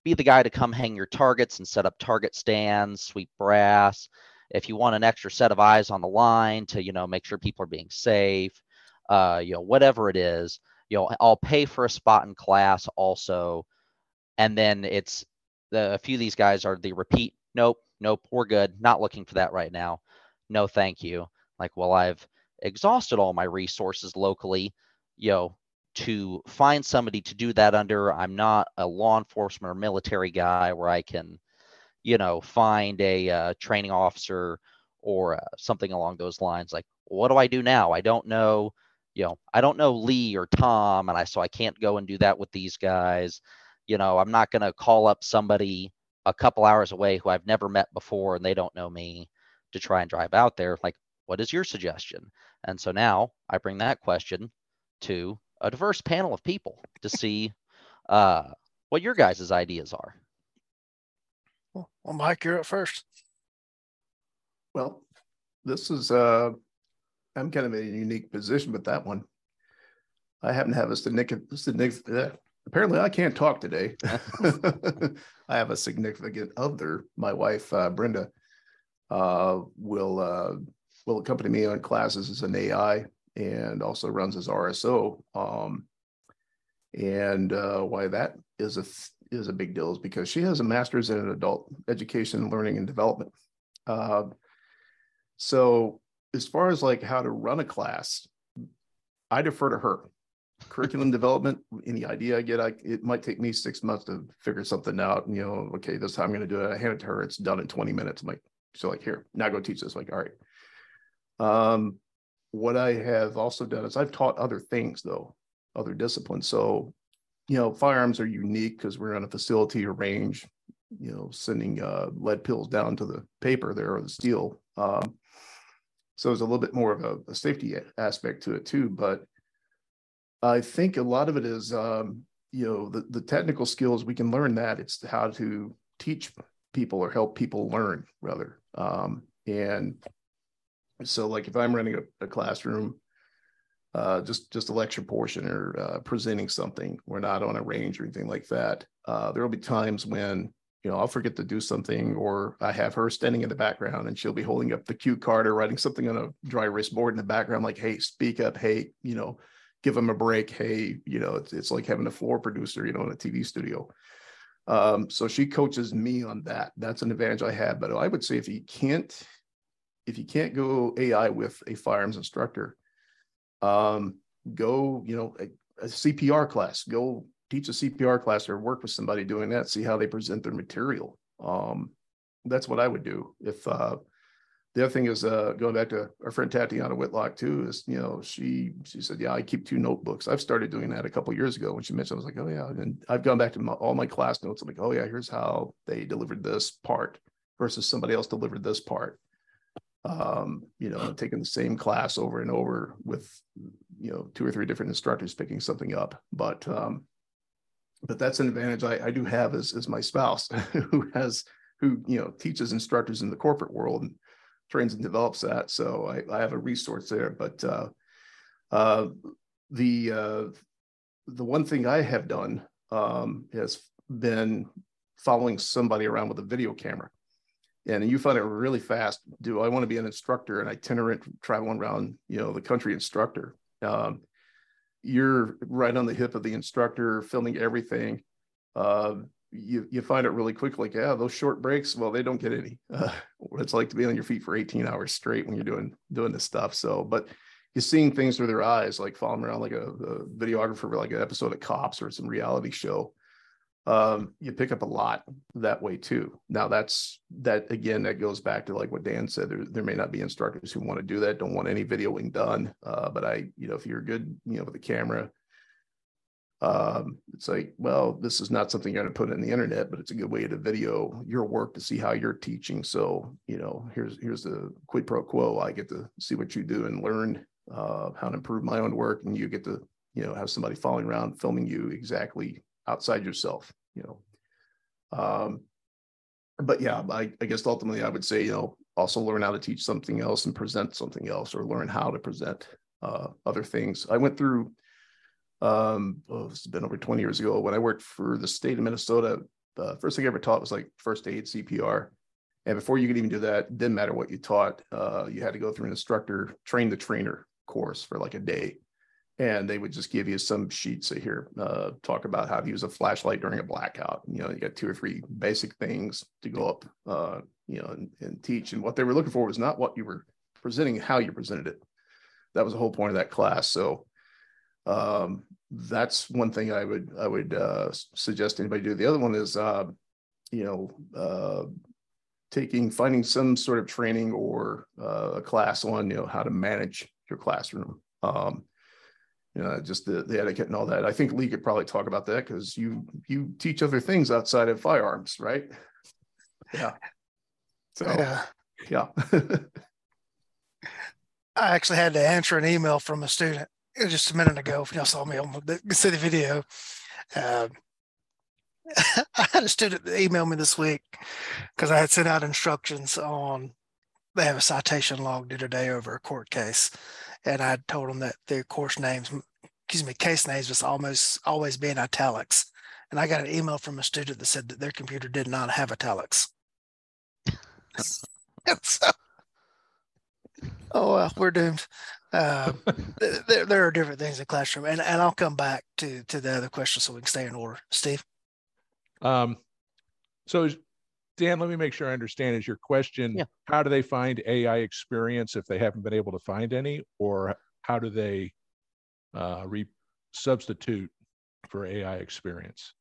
be the guy to come hang your targets and set up target stands, sweep brass. If you want an extra set of eyes on the line to, you know, make sure people are being safe, uh, you know, whatever it is, you know, I'll pay for a spot in class also. And then it's the a few of these guys are the repeat, nope, nope, we're good, not looking for that right now. No, thank you. Like, well, I've exhausted all my resources locally, you know, to find somebody to do that under. I'm not a law enforcement or military guy where I can, you know, find a uh, training officer or uh, something along those lines. Like, what do I do now? I don't know, you know, I don't know Lee or Tom, and I so I can't go and do that with these guys. You know, I'm not going to call up somebody a couple hours away who I've never met before and they don't know me to try and drive out there. Like, what is your suggestion? And so now I bring that question to a diverse panel of people to see uh, what your guys' ideas are. Well, Mike, you're up first. Well, this is uh I'm kind of in a unique position with that one. I happen to have a significant, uh, apparently I can't talk today. I have a significant other, my wife, uh, Brenda, uh, will uh, will accompany me on classes as an AI and also runs as RSO. Um, and uh, why that is a is a big deal is because she has a master's in adult education, learning, and development. Uh, so as far as like how to run a class, I defer to her. Curriculum development, any idea I get, I, it might take me six months to figure something out. And, you know, okay, this is how I'm going to do it. I hand it to her. It's done in 20 minutes. I'm like, so like, here, now go teach this. Like, all right. Um, what I have also done is I've taught other things though, other disciplines. So, you know, firearms are unique because we're on a facility or range, you know, sending uh, lead pills down to the paper there or the steel. Um, so there's a little bit more of a, a, safety aspect to it too. But I think a lot of it is, um, you know, the, the technical skills, we can learn that. It's how to teach people or help people learn rather. Um, and so like if I'm running a, a classroom, uh, just just a lecture portion or uh, presenting something, we're not on a range or anything like that. Uh, there will be times when you know I'll forget to do something, or I have her standing in the background and she'll be holding up the cue card or writing something on a dry erase board in the background, like, "Hey, speak up! Hey, you know, give them a break! Hey, you know, it's it's like having a floor producer, you know, in a TV studio." Um, so she coaches me on that. That's an advantage I have. But I would say if you can't if you can't go AI with a firearms instructor, um, go, you know, a, a, CPR class, go teach a CPR class or work with somebody doing that, see how they present their material. Um, that's what I would do. If uh, the other thing is uh, going back to our friend Tatiana Whitlock too, is, you know, she, she said, yeah, I keep two notebooks. I've started doing that a couple years ago when she mentioned, I was like, oh yeah. And I've gone back to my, all my class notes. I'm like, oh yeah, here's how they delivered this part versus somebody else delivered this part um, you know, taking the same class over and over with, you know, two or three different instructors picking something up. But um, but that's an advantage I, I do have as, as my spouse who has who you know teaches instructors in the corporate world and trains and develops that. So I, I have a resource there. But uh, uh, the uh, the one thing I have done um, has been following somebody around with a video camera and you find it really fast. Do I want to be an instructor, an itinerant traveling around, you know, the country instructor? Um, you're right on the hip of the instructor, filming everything. Uh, you you find it really quick, like yeah, those short breaks. Well, they don't get any. Uh, what it's like to be on your feet for 18 hours straight when you're doing doing this stuff. So, but you're seeing things through their eyes, like following around like a, a videographer for like an episode of Cops or some reality show um, you pick up a lot that way too. Now that's that again, that goes back to like what Dan said. There, there may not be instructors who want to do that, don't want any videoing done. Uh, but I, you know, if you're good, you know, with the camera, um, it's like, well, this is not something you're going to put in the internet, but it's a good way to video your work to see how you're teaching. So, you know, here's here's the quid pro quo. I get to see what you do and learn uh, how to improve my own work, and you get to, you know, have somebody following around filming you exactly outside yourself. You know, um, but yeah, I, I guess ultimately I would say, you know, also learn how to teach something else and present something else, or learn how to present uh, other things. I went through um, oh, it's been over 20 years ago when I worked for the state of Minnesota. The first thing I ever taught was like first aid CPR. And before you could even do that, didn't matter what you taught. Uh, you had to go through an instructor train the trainer course for like a day. And they would just give you some sheets here, uh, talk about how to use a flashlight during a blackout. You know, you got two or three basic things to go up, uh, you know, and, and teach. And what they were looking for was not what you were presenting, how you presented it. That was the whole point of that class. So um, that's one thing I would I would uh, suggest anybody do. The other one is uh, you know uh, taking finding some sort of training or uh, a class on you know how to manage your classroom. Um, you know, just the, the etiquette and all that. I think Lee could probably talk about that because you you teach other things outside of firearms, right? Yeah. So yeah. yeah. I actually had to answer an email from a student just a minute ago, if y'all saw me on the city video, uh, I had a student email me this week because I had sent out instructions on they have a citation log due today over a court case, and I told them that their course names, excuse me, case names was almost always be in italics, and I got an email from a student that said that their computer did not have italics. so, oh well, we're doomed. Uh, there, there are different things in classroom, and, and I'll come back to to the other questions so we can stay in order. Steve. Um, so Dan, let me make sure I understand. Is your question yeah. how do they find AI experience if they haven't been able to find any, or how do they uh, re- substitute for AI experience?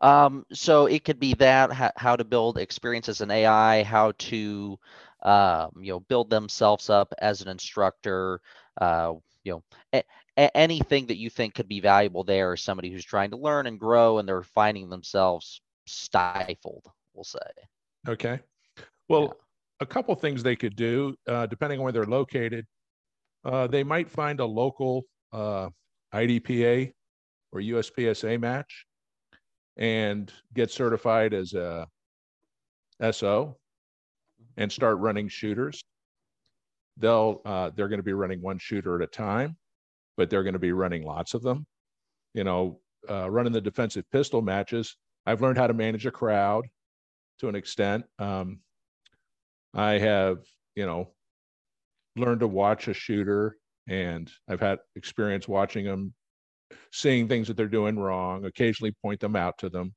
Um, so it could be that how, how to build experience as an AI, how to um, you know, build themselves up as an instructor, uh, you know, a- anything that you think could be valuable there is somebody who's trying to learn and grow and they're finding themselves stifled, we'll say. Okay. Well, yeah. a couple things they could do, uh, depending on where they're located. Uh, they might find a local uh, IDPA or USPSA match and get certified as a SO and start running shooters. They'll uh, they're going to be running one shooter at a time, but they're going to be running lots of them. You know, uh, running the defensive pistol matches. I've learned how to manage a crowd to an extent. Um, I have, you know, learned to watch a shooter, and I've had experience watching them, seeing things that they're doing wrong. Occasionally, point them out to them.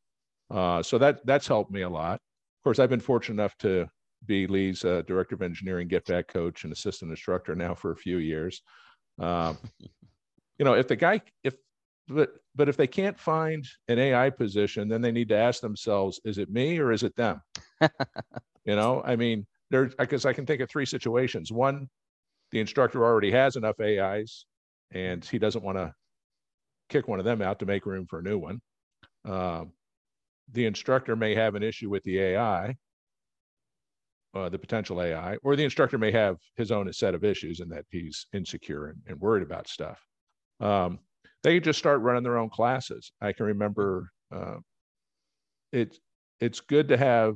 Uh, so that that's helped me a lot. Of course, I've been fortunate enough to be Lee's uh, director of engineering, get back coach, and assistant instructor now for a few years. Um, you know, if the guy, if but but if they can't find an AI position, then they need to ask themselves, is it me or is it them? you know, I mean, there because I can think of three situations. One, the instructor already has enough AIs, and he doesn't want to kick one of them out to make room for a new one. Um, the instructor may have an issue with the AI uh, the potential AI, or the instructor may have his own set of issues in that he's insecure and, and worried about stuff. Um, they just start running their own classes. I can remember uh, it's it's good to have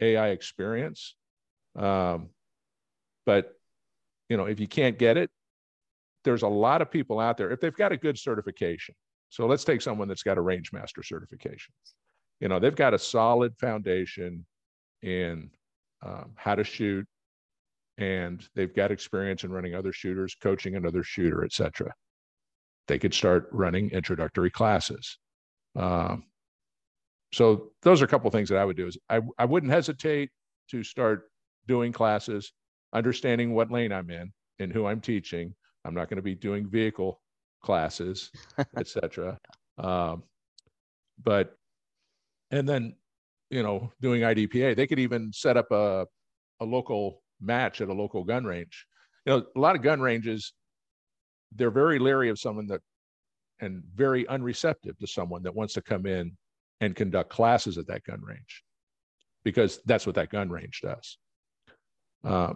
AI experience, um, but you know if you can't get it, there's a lot of people out there if they've got a good certification. So let's take someone that's got a range master certification. You know they've got a solid foundation in um, how to shoot, and they've got experience in running other shooters, coaching another shooter, etc. They could start running introductory classes. Um, so those are a couple of things that I would do. Is I, I wouldn't hesitate to start doing classes, understanding what lane I'm in and who I'm teaching. I'm not going to be doing vehicle classes, etc. Um, but and then you know, doing IDPA. They could even set up a, a local match at a local gun range. You know, a lot of gun ranges, they're very leery of someone that and very unreceptive to someone that wants to come in and conduct classes at that gun range because that's what that gun range does. Uh,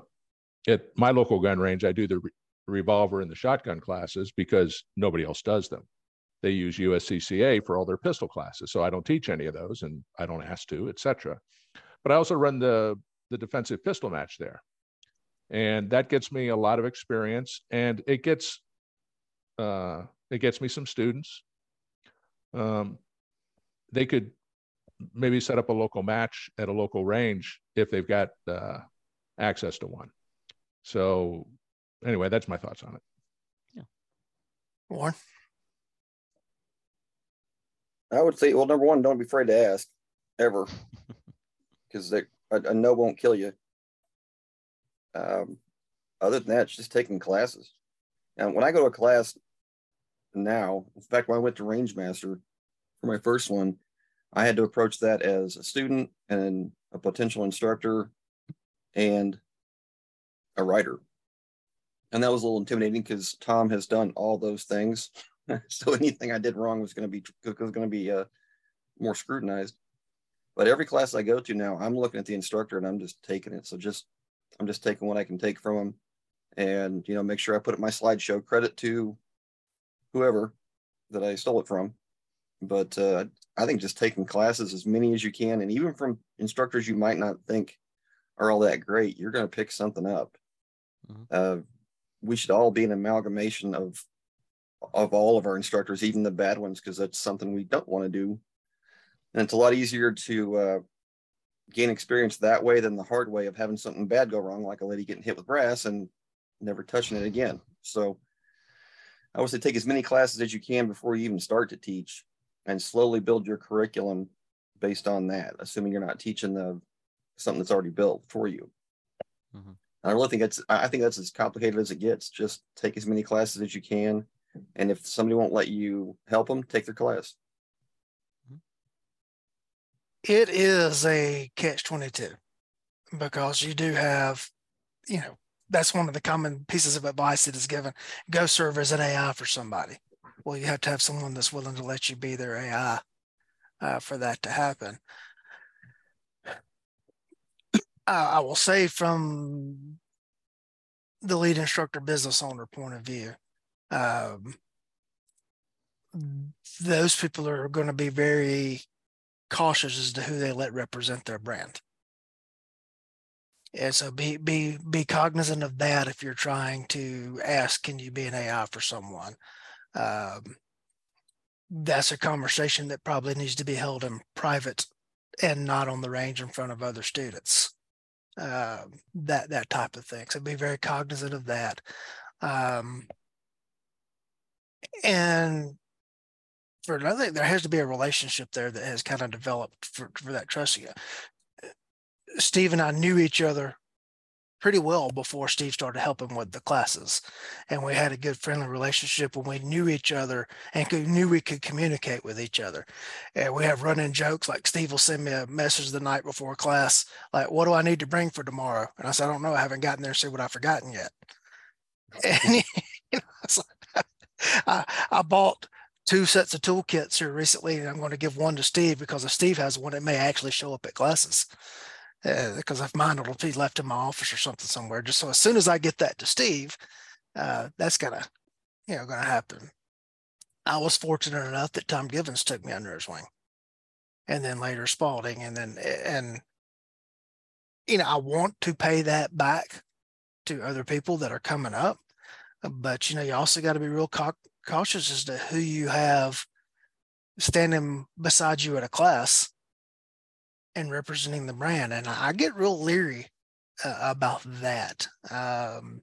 at my local gun range, I do the re- revolver and the shotgun classes because nobody else does them. They use USCCA for all their pistol classes, so I don't teach any of those, and I don't ask to, etc. But I also run the the defensive pistol match there, and that gets me a lot of experience, and it gets uh, it gets me some students. Um, they could maybe set up a local match at a local range if they've got uh, access to one. So anyway, that's my thoughts on it. Yeah. Warren? I would say, well, number one, don't be afraid to ask ever, because a, a no won't kill you. Um, other than that, it's just taking classes. And when I go to a class now, in fact, when I went to Rangemaster for my first one, I had to approach that as a student and a potential instructor and a writer. And that was a little intimidating because Tom has done all those things. so anything I did wrong was going to be was going to be uh, more scrutinized. But every class I go to now, I'm looking at the instructor and I'm just taking it. So just I'm just taking what I can take from him, and you know, make sure I put up my slideshow. Credit to whoever that I stole it from. But uh, I think just taking classes as many as you can, and even from instructors you might not think are all that great, you're going to pick something up. Mm-hmm. Uh, we should all be an amalgamation of of all of our instructors, even the bad ones, because that's something we don't want to do. And it's a lot easier to uh, gain experience that way than the hard way of having something bad go wrong, like a lady getting hit with brass and never touching it again. So I would say take as many classes as you can before you even start to teach and slowly build your curriculum based on that, assuming you're not teaching the something that's already built for you. Mm-hmm. I really think it's I think that's as complicated as it gets. Just take as many classes as you can. And if somebody won't let you help them, take their class. It is a catch 22 because you do have, you know, that's one of the common pieces of advice that is given. Go serve as an AI for somebody. Well, you have to have someone that's willing to let you be their AI uh, for that to happen. I will say from the lead instructor business owner point of view, um, those people are going to be very cautious as to who they let represent their brand. And so be be be cognizant of that if you're trying to ask, can you be an AI for someone? Um, that's a conversation that probably needs to be held in private and not on the range in front of other students. Um, that that type of thing. So be very cognizant of that. Um, and for another, thing, there has to be a relationship there that has kind of developed for, for that trust. Steve and I knew each other pretty well before Steve started helping with the classes. And we had a good friendly relationship when we knew each other and could, knew we could communicate with each other. And we have running jokes like Steve will send me a message the night before class, like, what do I need to bring for tomorrow? And I said, I don't know. I haven't gotten there. See what I've forgotten yet. And you know, like, I, I bought two sets of toolkits here recently, and I'm going to give one to Steve because if Steve has one, it may actually show up at classes because uh, if mine will be left in my office or something somewhere. Just so as soon as I get that to Steve, uh, that's gonna, you know, gonna happen. I was fortunate enough that Tom Givens took me under his wing, and then later Spaulding, and then and you know I want to pay that back to other people that are coming up, but you know you also got to be real cautious as to who you have standing beside you at a class and representing the brand. And I get real leery uh, about that. Um,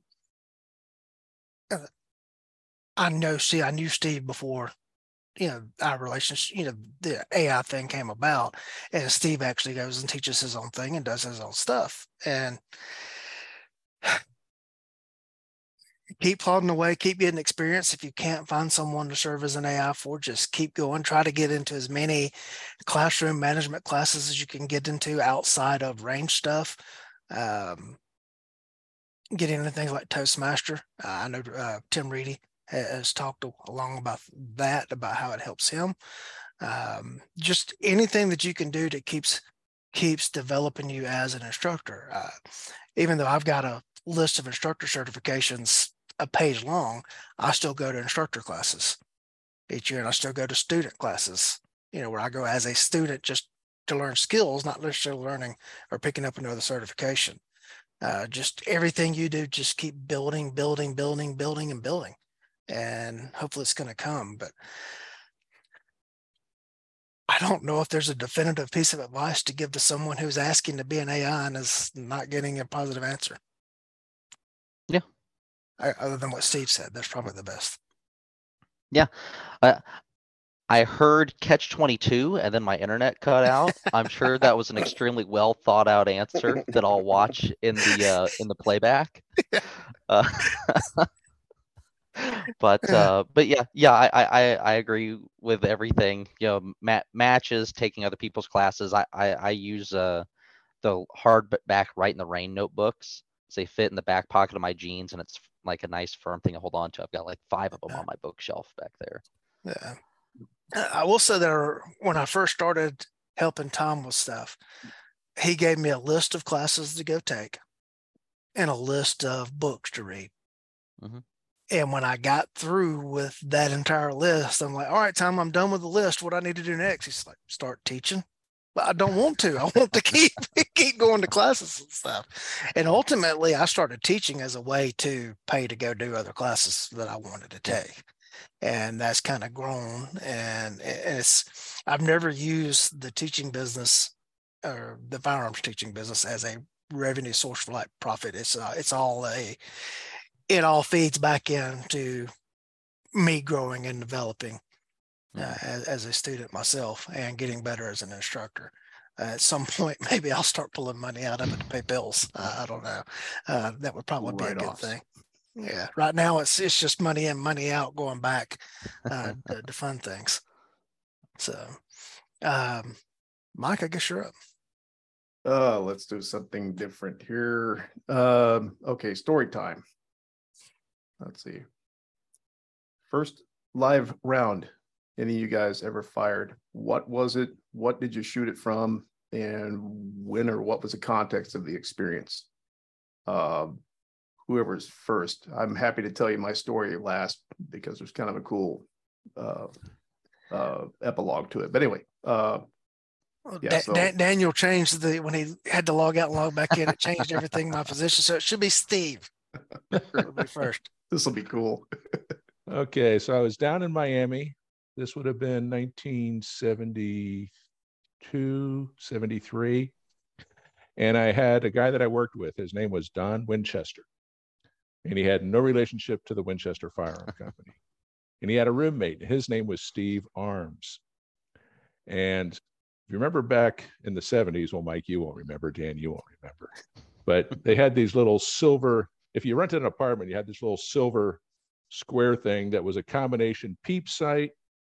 uh, I know, see, I knew Steve before, you know, our relationship, you know, the AI thing came about. And Steve actually goes and teaches his own thing and does his own stuff. And keep plodding away, keep getting experience. If you can't find someone to serve as an AI for, just keep going. Try to get into as many classroom management classes as you can get into outside of range stuff. Um, get into things like Toastmaster. Uh, I know uh, Tim Reedy has talked along about that, about how it helps him. Um, just anything that you can do that keeps keeps developing you as an instructor. Uh, even though I've got a list of instructor certifications a page long, I still go to instructor classes each year, and I still go to student classes. You know, where I go as a student just to learn skills, not necessarily learning or picking up another certification. Uh, just everything you do, just keep building, building, building, building, and building, and hopefully it's going to come. But I don't know if there's a definitive piece of advice to give to someone who's asking to be an AI and is not getting a positive answer. Yeah. Other than what Steve said, that's probably the best. Yeah. Uh, I heard catch 22 and then my internet cut out. I'm sure that was an extremely well thought out answer that I'll watch in the uh, in the playback. Uh, but uh, but yeah, yeah, I, I I agree with everything. You know, mat- matches, taking other people's classes. I I, I use uh the hardback Rite in the Rain notebooks. They fit in the back pocket of my jeans, and it's like a nice firm thing to hold on to. I've got like five of them on my bookshelf back there. Yeah. I will say that when I first started helping Tom with stuff, he gave me a list of classes to go take and a list of books to read. Mm-hmm. And when I got through with that entire list, I'm like, all right, Tom, I'm done with the list. What do I need to do next? He's like, start teaching. But I don't want to. I want to keep keep going to classes and stuff. And ultimately, I started teaching as a way to pay to go do other classes that I wanted to take and that's kind of grown and it's i've never used the teaching business or the firearms teaching business as a revenue source for like profit it's uh, it's all a it all feeds back into me growing and developing uh, as, as, a student myself and getting better as an instructor uh, at some point maybe i'll start pulling money out of it to pay bills i don't know uh, that would probably be a good thing yeah, right now it's it's just money in, money out, going back uh, to, to fund things. So, um, Mike, I guess you're up. Uh, let's do something different here. Um, okay, story time. Let's see. First live round any of you guys ever fired? What was it? What did you shoot it from? And when or what was the context of the experience? Um, whoever's first. I'm happy to tell you my story last because there's kind of a cool uh, uh, epilogue to it. But anyway, uh, yeah, da- so. da- Daniel changed the when he had to log out and log back in. It changed everything in my position, so it should be Steve. be first. This will be cool. okay, so I was down in Miami. This would have been 1972, 73. And I had a guy that I worked with. His name was Don Winchester and he had no relationship to the Winchester Firearm Company. And he had a roommate. His name was Steve Arms. And if you remember back in the 70s, well, Mike, you won't remember, Dan, you won't remember, but they had these little silver, if you rented an apartment, you had this little silver square thing that was a combination peep sight,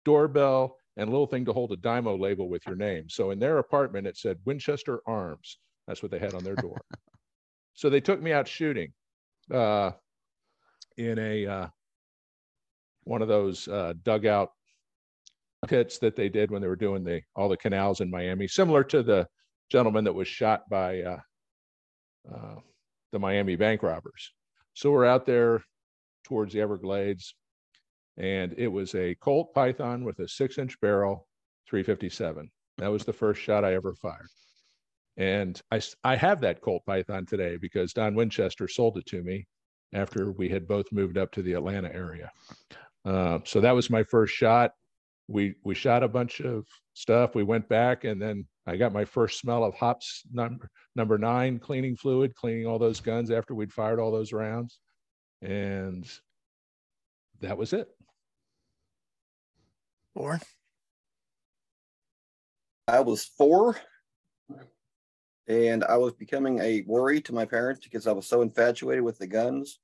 doorbell, and a little thing to hold a Dymo label with your name. So in their apartment, it said Winchester Arms. That's what they had on their door. so they took me out shooting uh, in a uh, one of those uh, dugout pits that they did when they were doing the all the canals in Miami, similar to the gentleman that was shot by uh, uh, the Miami bank robbers. So we're out there towards the Everglades, and it was a Colt Python with a six-inch barrel, 357. That was the first shot I ever fired. And I, I have that Colt Python today because Don Winchester sold it to me after we had both moved up to the Atlanta area. Uh, so that was my first shot. We we shot a bunch of stuff. We went back, and then I got my first smell of Hoppe's number number nine cleaning fluid, cleaning all those guns after we'd fired all those rounds, and that was it. Four. I was four and I was becoming a worry to my parents because I was so infatuated with the guns,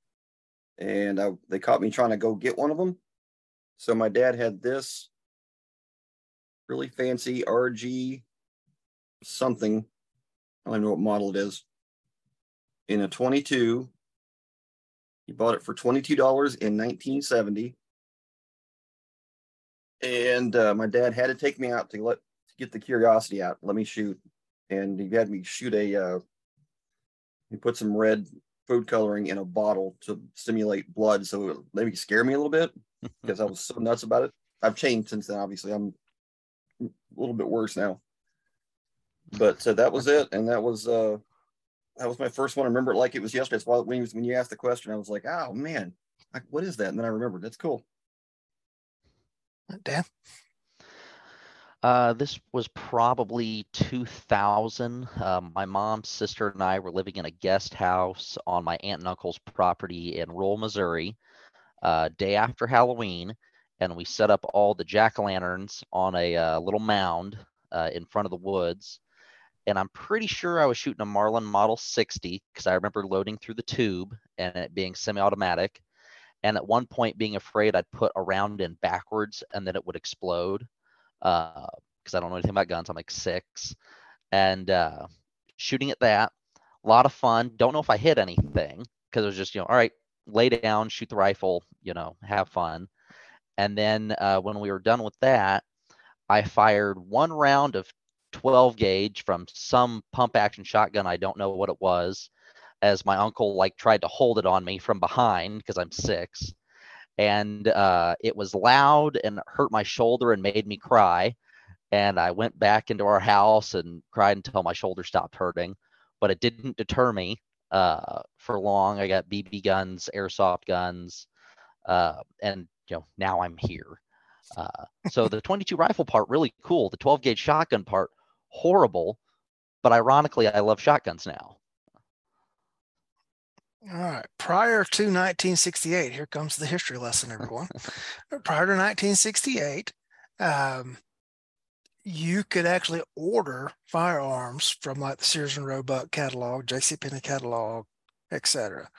and I, they caught me trying to go get one of them. So my dad had this really fancy RG something. I don't even know what model it is. In a 22, he bought it for $22 in 1970. And uh, my dad had to take me out to let to get the curiosity out. Let me shoot, and he had me shoot a. Uh, he put some red food coloring in a bottle to simulate blood, so it maybe scare me a little bit because I was so nuts about it. I've changed since then. Obviously, I'm a little bit worse now. But so that was it, and that was uh that was my first one. I remember it like it was yesterday. That's why when you, when you asked the question, I was like, "Oh man, like, what is that?" And then I remembered. That's cool. Dan? Uh, this was probably 2000. Um, my mom, sister, and I were living in a guest house on my aunt and uncle's property in rural Missouri. Uh, day after Halloween, and we set up all the jack o' lanterns on a uh, little mound uh, in front of the woods. And I'm pretty sure I was shooting a Marlin Model 60 because I remember loading through the tube and it being semi-automatic. And at one point, being afraid I'd put a round in backwards and then it would explode because uh, I don't know anything about guns. I'm like six, and uh, shooting at that, a lot of fun. Don't know if I hit anything because it was just you know, all right, lay down, shoot the rifle, you know, have fun. And then uh, when we were done with that, I fired one round of 12 gauge from some pump action shotgun. I don't know what it was, as my uncle like tried to hold it on me from behind because I'm six. And uh, it was loud and hurt my shoulder and made me cry. And I went back into our house and cried until my shoulder stopped hurting. But it didn't deter me uh, for long. I got BB guns, airsoft guns, uh, and you know now I'm here. Uh, so the 22 rifle part really cool. The 12 gauge shotgun part horrible, but ironically I love shotguns now. All right. Prior to 1968, here comes the history lesson, everyone. Prior to 1968, um, you could actually order firearms from like the Sears and Roebuck catalog, JCPenney catalog, etc.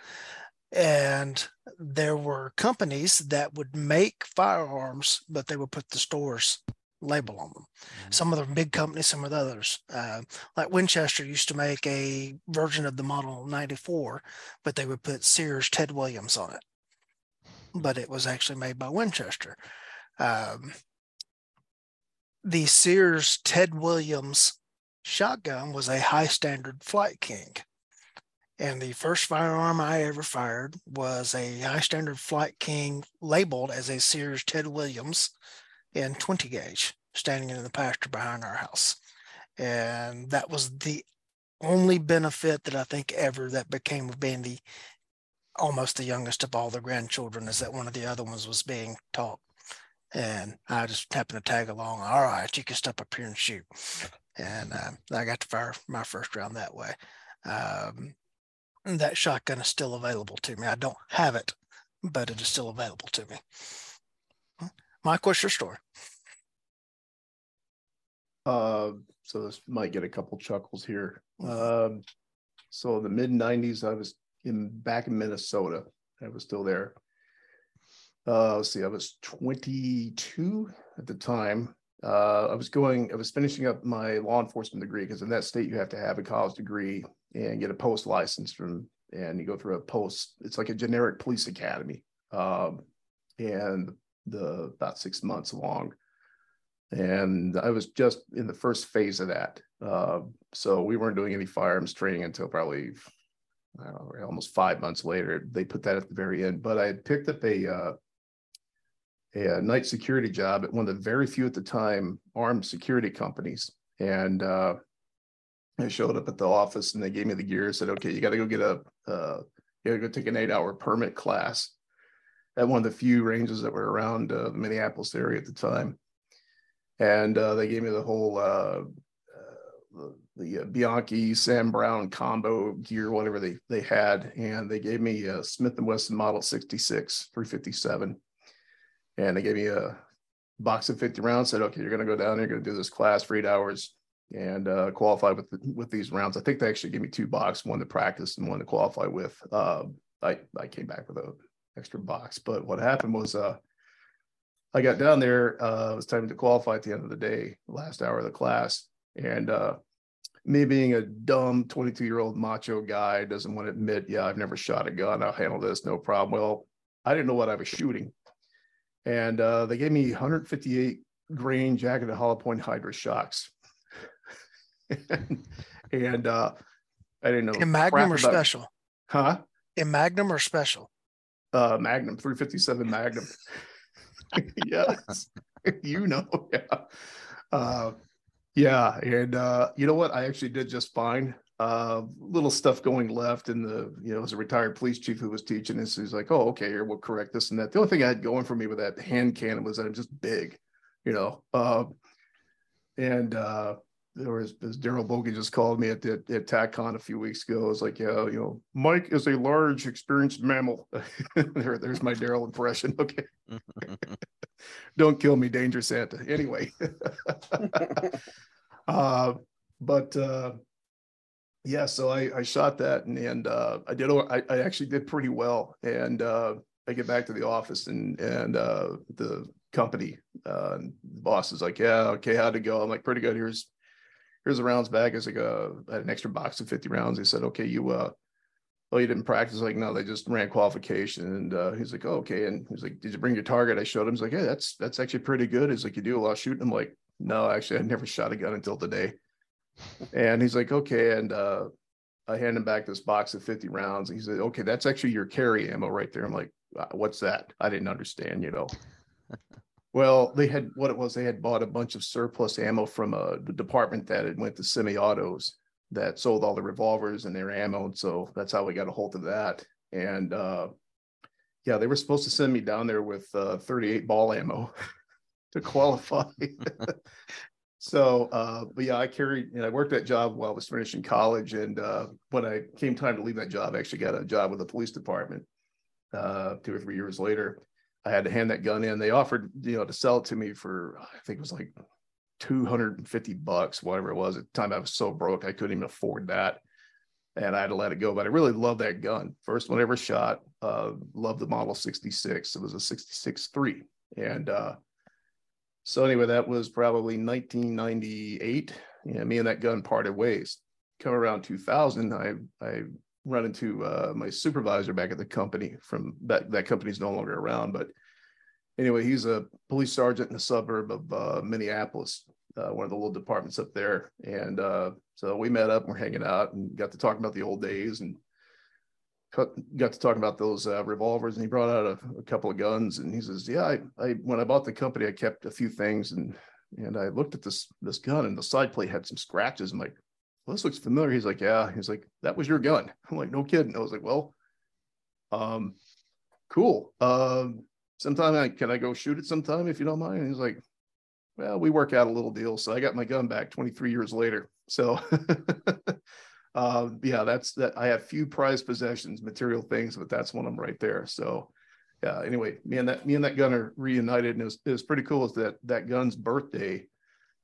And there were companies that would make firearms, but they would put the stores label on them. Mm-hmm. Some of the big companies, some of the others. Uh, like Winchester used to make a version of the Model 94, but they would put Sears Ted Williams on it. But it was actually made by Winchester. Um, the Sears Ted Williams shotgun was a high standard Flight King. And the first firearm I ever fired was a high standard Flight King labeled as a Sears Ted Williams in 20 gauge standing in the pasture behind our house. And that was the only benefit that I think ever that became of being the almost the youngest of all the grandchildren is that one of the other ones was being taught and I just happened to tag along. All right, you can step up here and shoot. And uh, I got to fire my first round that way. Um, that shotgun is still available to me. I don't have it, but it is still available to me. Mike, what's your story? Uh, so this might get a couple chuckles here. Um, so the mid '90s, I was in back in Minnesota. I was still there uh, let's see, I was 22 at the time. Uh, I was going, I was finishing up my law enforcement degree because in that state you have to have a college degree and get a post license from, and you go through a post. It's like a generic police academy, um, and the about six months long. And I was just in the first phase of that, uh, so we weren't doing any firearms training until probably know, almost five months later. They put that at the very end. But I had picked up a uh, a, night security job at one of the very few at the time armed security companies. And uh, I showed up at the office and they gave me the gear. Said, "Okay, you got to go get a, uh, you got to go take an eight-hour permit class at one of the few ranges that were around uh, the Minneapolis area at the time." And uh, they gave me the whole uh, uh, the, the Bianchi Sam Browne combo gear, whatever they they had, and they gave me a Smith and Wesson Model 66 357 and they gave me a box of 50 rounds said okay you're going to go down you're going to do this class for eight hours and uh, qualify with the, with these rounds. I think they actually gave me two boxes one to practice and one to qualify with uh, i i came back with a extra box but what happened was uh, i got down there uh, it was time to qualify at the end of the day last hour of the class and uh, me being a dumb 22 year old macho guy doesn't want to admit yeah i've never shot a gun i'll handle this no problem well i didn't know what i was shooting And uh, they gave me 158 grain jacketed hollow point Hydra-Shoks. and and uh, I didn't know. In Magnum or about- special? Huh? In Magnum or special? Uh, Magnum, 357 Magnum. yes, you know, yeah. Uh, yeah, and uh, you know what? I actually did just fine. Uh, little stuff going left, and the you know, it was a retired police chief who was teaching this. He's like, "Oh, okay, here we'll correct this and that." The only thing I had going for me with that hand cannon was that I'm just big, you know. Uh, and uh, there was as Darryl Bolke just called me at the at TACCon a few weeks ago. It was like, yeah, you know, Mike is a large, experienced mammal. there, there's my Daryl impression. Okay, don't kill me, Danger Santa. Anyway, uh, but uh, yeah, so I, I shot that and, and uh, I did. I, I actually did pretty well, and uh, I get back to the office and and uh, the company uh, the boss is like, yeah, okay, how'd it go? I'm like, pretty good. Here's here's a rounds bag. It's like a I had an extra box of 50 rounds. He said, okay, you uh oh, you didn't practice? Like, no, they just ran qualification. And uh he's like, oh, okay. And he's like, Did you bring your target? I showed him. He's like, Yeah, that's that's actually pretty good. He's like, You do a lot of shooting. I'm like, no, actually, I never shot a gun until today. And he's like, okay. And uh I hand him back this box of 50 rounds. He said, okay, that's actually your carry ammo right there. I'm like, "Uh, what's that? I didn't understand, you know. Well, they had what it was. They had bought a bunch of surplus ammo from a the department that had went to semi-autos that sold all the revolvers and their ammo. And so that's how we got a hold of that. And uh, yeah, they were supposed to send me down there with uh, 38 ball ammo to qualify. so, uh, but yeah, I carried, and I worked that job while I was finishing college. And uh, when I came time to leave that job, I actually got a job with the police department uh, two or three years later. I had to hand that gun in. They offered, you know, to sell it to me for I think it was like 250 bucks, whatever it was. At the time I was so broke I couldn't even afford that. And I had to let it go. But I really love that gun. First one I ever shot. Uh loved the model 66. It was a 66-3. And uh so anyway, that was probably 1998. Yeah, me and that gun parted ways. Come around 2000, I I run into uh, my supervisor back at the company from that that company's no longer around but anyway he's a police sergeant in the suburb of uh, minneapolis uh, one of the little departments up there. And uh, so we met up and we're hanging out and got to talk about the old days and got to talk about those uh, revolvers. And he brought out a, a couple of guns and he says yeah I, I when i bought the company i kept a few things and and i looked at this this gun and the side plate had some scratches. I'm like well, this looks familiar. He's like, yeah. He's like, that was your gun. I'm like, no kidding. I was like, well, um, cool. Um, sometime I, can I go shoot it sometime if you don't mind? And he's like, well, we work out a little deal. So I got my gun back 23 years later. So, uh, yeah, that's that. I have few prized possessions, material things, but that's one of them right there. So, yeah. Anyway, me and that me and that gun are reunited, and it was, it was pretty cool. Is that that gun's birthday?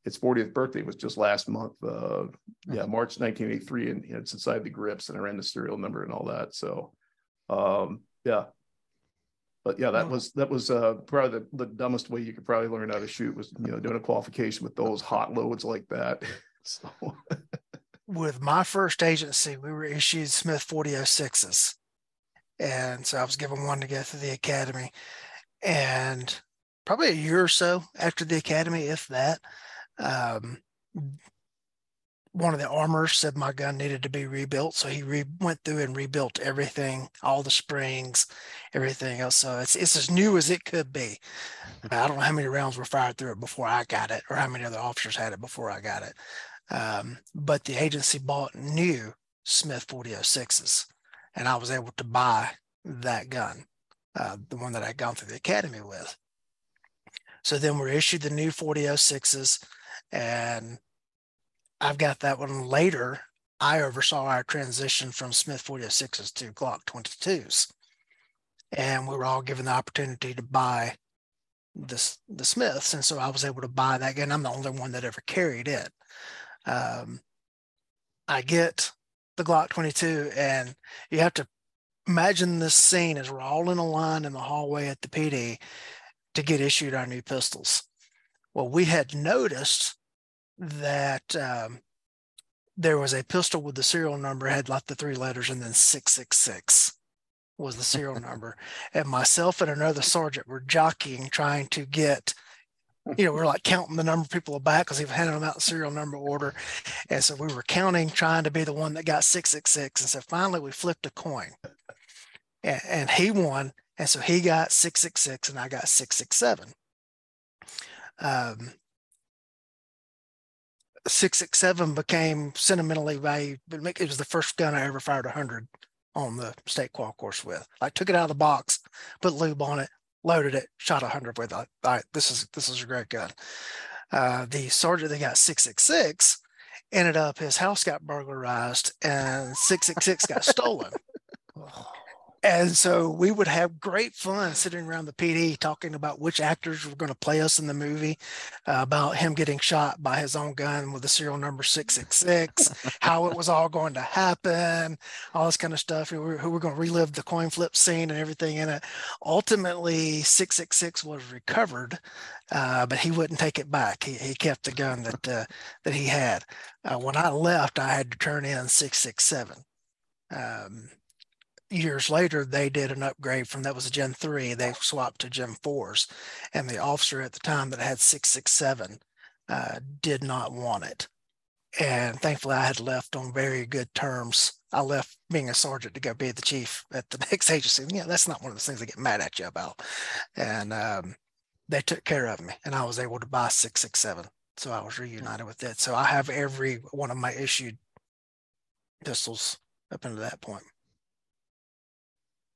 Its 40th birthday was just last month. Uh, yeah, March 1983, and it's inside the grips, and I ran the serial number and all that. So, um, yeah. But yeah, that was that was uh, probably the, the dumbest way you could probably learn how to shoot was you know doing a qualification with those hot loads like that. so with my first agency, we were issued Smith 4006s. And so I was given one to go through the academy. And probably a year or so after the academy, if that, um, one of the armors said my gun needed to be rebuilt. So he re- went through and rebuilt everything, all the springs, everything else. So it's, it's as new as it could be. I don't know how many rounds were fired through it before I got it or how many other officers had it before I got it. Um, but the agency bought new Smith 4006s and I was able to buy that gun, uh, the one that I'd gone through the academy with. So then we're issued the new 4006s and I've got that one later. I oversaw our transition from Smith 406s to Glock 22s. And we were all given the opportunity to buy this the Smiths. And so I was able to buy that gun. I'm the only one that ever carried it. Um, I get the Glock 22, and you have to imagine this scene as we're all in a line in the hallway at the PD to get issued our new pistols. Well, we had noticed that um, there was a pistol with the serial number had like the three letters and then 666 was the serial number. And myself and another sergeant were jockeying, trying to get, you know, we're like counting the number of people back because he was handing them out serial number order. And so we were counting, trying to be the one that got 666. And so finally we flipped a coin and, and he won. And so he got 666 and I got 667. Um, 667 became sentimentally valued. But it was the first gun I ever fired a 100 on the state qual course with. I took it out of the box, put lube on it, loaded it, shot a 100 with it. All right, this is this is a great gun. Uh, the sergeant that got 666 ended up his house got burglarized and 666 got stolen. And so we would have great fun sitting around the PD talking about which actors were going to play us in the movie, uh, about him getting shot by his own gun with the serial number 666, how it was all going to happen, all this kind of stuff. Who were, who were going to relive the coin flip scene and everything in it. Ultimately, 666 was recovered, uh, but he wouldn't take it back. He, he kept the gun that, uh, that he had. Uh, when I left, I had to turn in 667. Um, years later, they did an upgrade from that was a Gen 3, they swapped to Gen 4s. And the officer at the time that had 667 uh, did not want it. And thankfully, I had left on very good terms. I left being a sergeant to go be the chief at the next agency. Yeah, that's not one of the things I get mad at you about. And um, they took care of me, and I was able to buy 667. So I was reunited with it. So I have every one of my issued pistols up until that point.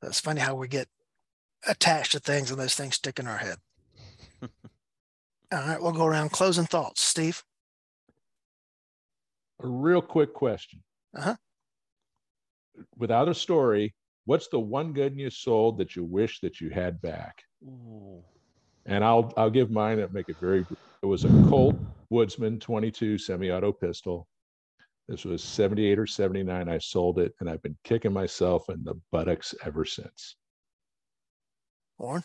It's funny how we get attached to things and those things stick in our head. All right, we'll go around closing thoughts. Steve? A real quick question. Uh-huh. Without a story, what's the one gun you sold that you wish that you had back? Ooh. And I'll I'll give mine and make it very. It was a Colt Woodsman 22 semi-auto pistol. This was 78 or 79. I sold it and I've been kicking myself in the buttocks ever since. Warren?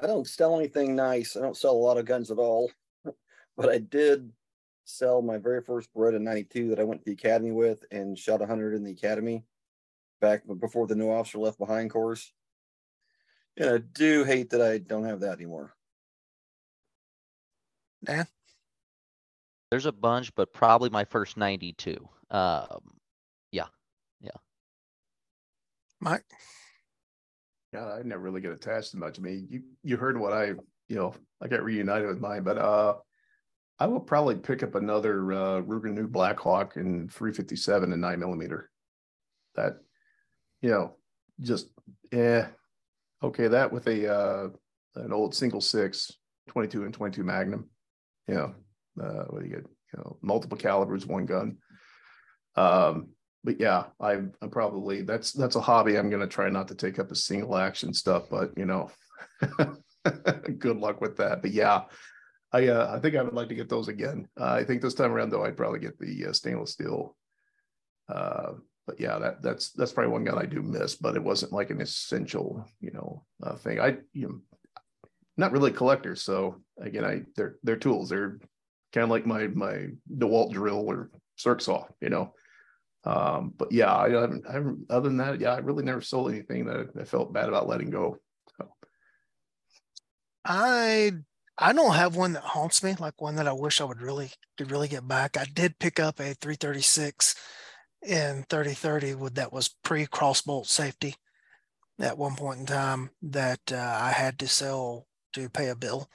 I don't sell anything nice. I don't sell a lot of guns at all, but I did sell my very first Beretta 92 that I went to the academy with and shot 100 in the academy back before the new officer left behind course. And I do hate that I don't have that anymore. Dan? There's a bunch, but probably my first 92. Um, yeah, yeah. Mike? Yeah, I never really get attached to much. I mean, you you heard what I you know I got reunited with mine, but uh, I will probably pick up another uh, Ruger New Blackhawk in 357 and nine millimeter. That you know just yeah okay that with a uh, an old single six 22 and 22 Magnum. You know uh, what do you get? You know, multiple calibers, one gun. Um, but yeah, I, I'm probably that's that's a hobby. I'm to try not to take up a single action stuff, but you know, good luck with that. But yeah, I uh, I think I would like to get those again. Uh, I think this time around though, I'd probably get the uh, stainless steel. Uh, but yeah, that that's that's probably one gun I do miss, but it wasn't like an essential, you know, uh, thing. I you know, not really a collector, so again, I they're they're tools. They're kind of like my my DeWalt drill or circ saw, you know. Um, but yeah, I haven't, I other than that, yeah, I really never sold anything that I felt bad about letting go. So. I I don't have one that haunts me, like one that I wish I would really could really get back. I did pick up a 336 in 3030 with that was pre crossbolt safety at one point in time that uh, I had to sell to pay a bill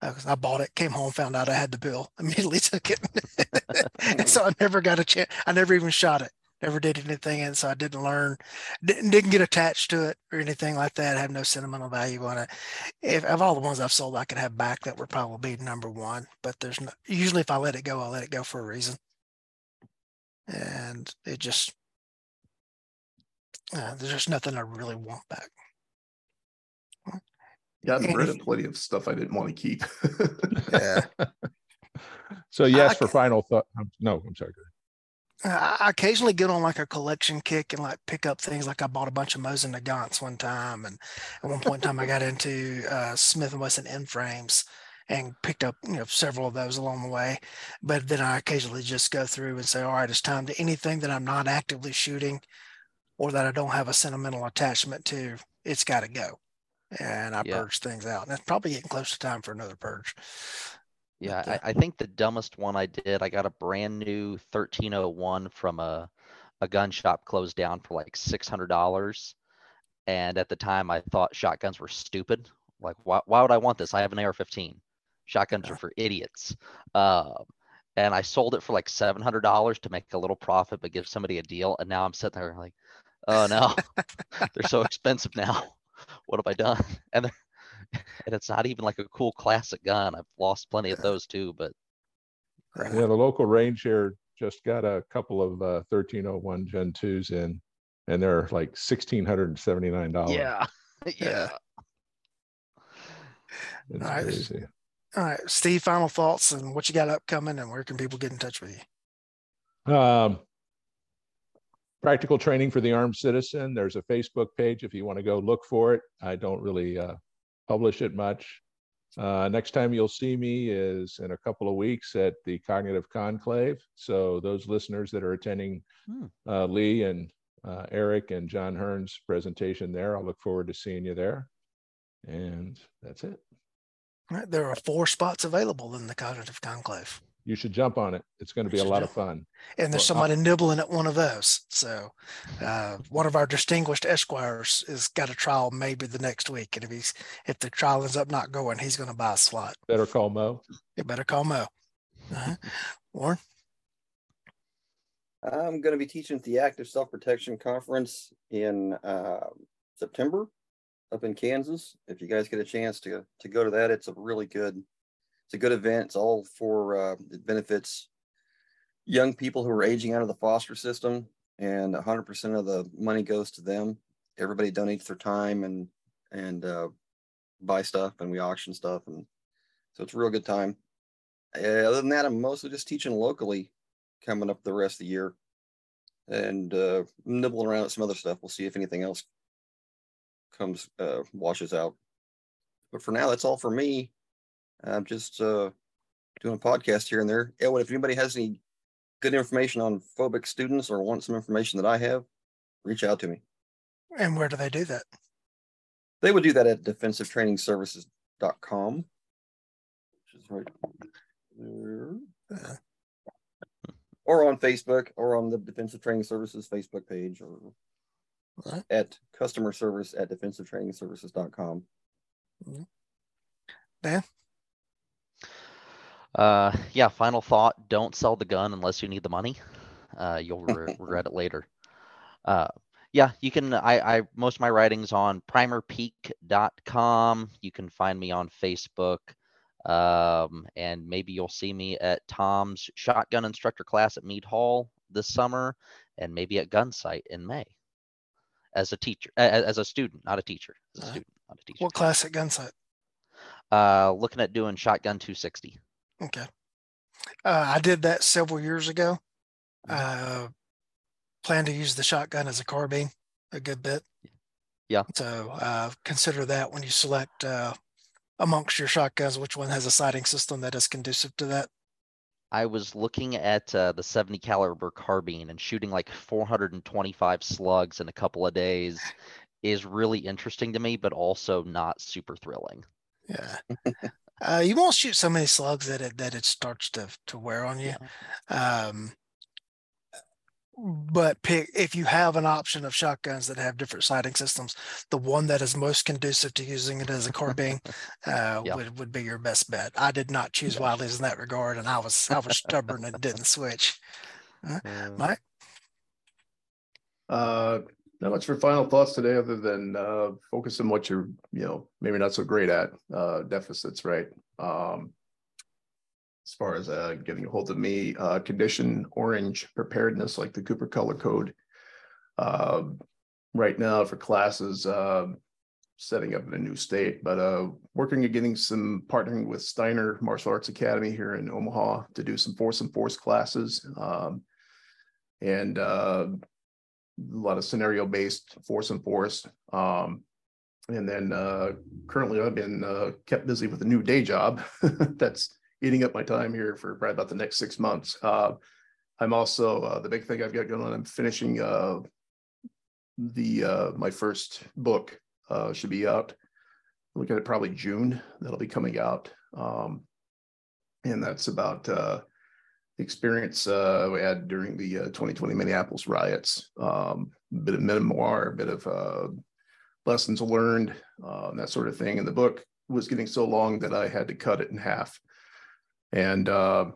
because I bought it, came home, found out I had the bill, immediately took it. and so I never got a chance. I never even shot it, never did anything. And so I didn't learn, didn't, didn't get attached to it or anything like that. I have no sentimental value on it. If of all the ones I've sold, I could have back that would probably be number one. But there's no, usually if I let it go, I'll let it go for a reason. And it just, uh, there's just nothing I really want back. Yeah, I've read plenty of stuff I didn't want to keep. Yeah. So yes, I for final thought. um, No, I'm sorry. I I occasionally get on like a collection kick and like pick up things like I bought a bunch of Mosin Nagants one time, and at one point in time I got into uh, Smith and Wesson N-frames and picked up you know several of those along the way. But then I occasionally just go through and say, all right, it's time to anything that I'm not actively shooting or that I don't have a sentimental attachment to, it's got to go. And I Yeah. purge things out. And it's probably getting close to time for another purge. Yeah, But, uh, I, I think the dumbest one I did, I got a brand new thirteen oh one from a, a gun shop closed down for like six hundred dollars. And at the time I thought shotguns were stupid. Like, why, why would I want this? I have an AR fifteen. Shotguns Yeah. are for idiots. Um, and I sold it for like seven hundred dollars to make a little profit, but give somebody a deal. And now I'm sitting there like, oh no, they're so expensive now. What have I done? And and it's not even like a cool classic gun. I've lost plenty of those too, but Yeah, the local range here just got a couple of uh thirteen oh one Gen twos in, and they're like sixteen hundred and seventy-nine dollars. yeah, Yeah. yeah. It's Nice. crazy. All right, Steve, final thoughts and what you got upcoming and where can people get in touch with you? Um, practical training for the armed citizen. There's a Facebook page if you want to go look for it. I don't really uh, publish it much. Uh, next time you'll see me is in a couple of weeks at the Cognitive Conclave. So those listeners that are attending Hmm. uh, Lee and uh, Eric and John Hearn's presentation there, I'll look forward to seeing you there. And that's it. All right, There are four spots available in the cognitive conclave. You should jump on it. It's going to be a lot of fun. And there's Well, I- somebody nibbling at one of those. So uh, one of our distinguished esquires has got a trial maybe the next week. And if he's if the trial ends up not going, he's going to buy a slot. Better call Mo. You better call Mo. Uh-huh. Warren, I'm going to be teaching at the Active Self Protection Conference in uh, September up in Kansas. If you guys get a chance to to go to that, it's a really good, it's a good event. It's all for uh, it benefits young people who are aging out of the foster system, and 100% of the money goes to them. Everybody donates their time and and uh, buy stuff, and we auction stuff, and so it's a real good time. Uh, other than that, I'm mostly just teaching locally coming up the rest of the year and uh, nibbling around at some other stuff. We'll see if anything else comes uh, washes out. But for now, that's all for me. I'm just uh, doing a podcast here and there. And if anybody has any good information on phobic students or wants some information that I have, reach out to me. and where do they do that? They would do that at defensivetrainingservices.com, which is right there. Uh, or on Facebook or on the Defensive Training Services Facebook page or Right. at customer service at defensivetrainingservices.com. Uh, yeah, final thought, don't sell the gun unless you need the money. Uh, you'll re- regret it later. Uh, yeah, you can, I, I, most of my writings on primerpeak.com. You can find me on Facebook. Um, and maybe you'll see me at Tom's shotgun instructor class at Mead Hall this summer and maybe at Gunsite in May as a teacher, a- a- as a student, not a teacher, as a student, not a teacher. what classic gun site? Uh, looking at doing shotgun 260. Okay. Uh, I did that several years ago. Uh, plan to use the shotgun as a carbine a good bit. Yeah. So uh, consider that when you select uh, amongst your shotguns, which one has a sighting system that is conducive to that. I was looking at uh, the 70 caliber carbine and shooting like 425 slugs in a couple of days is really interesting to me, but also not super thrilling. Yeah. uh, you won't shoot so many slugs that it that it starts to to wear on you. Um, but pick if you have an option of shotguns that have different sighting systems, the one that is most conducive to using it as a carbine uh, Yeah. would, would be your best bet. I did not choose Wiley's in that regard, and I was I was stubborn and didn't switch. Uh, Mike, Uh, not much for final thoughts today, other than uh, focus on what you're, you know, maybe not so great at uh, deficits, right? Um, as far as uh, getting a hold of me, uh, condition orange preparedness, like the Cooper color code. Uh, right now for classes, uh, setting up in a new state, but uh, working at getting some partnering with Steiner Martial Arts Academy here in Omaha to do some force and force classes. Um, and a lot of scenario based force and force. Um, and then uh, currently I've been uh, kept busy with a new day job that's eating up my time here for probably about the next six months. Uh, I'm also uh, the big thing I've got going on. I'm finishing uh, the, uh, my first book, should be out. Look at it probably June, that'll be coming out. Um, and that's about, experience, uh, we had during the, uh, twenty twenty Minneapolis riots. Um, a bit of memoir, a bit of, uh, lessons learned, uh, that sort of thing. And the book was getting so long that I had to cut it in half. And, uh,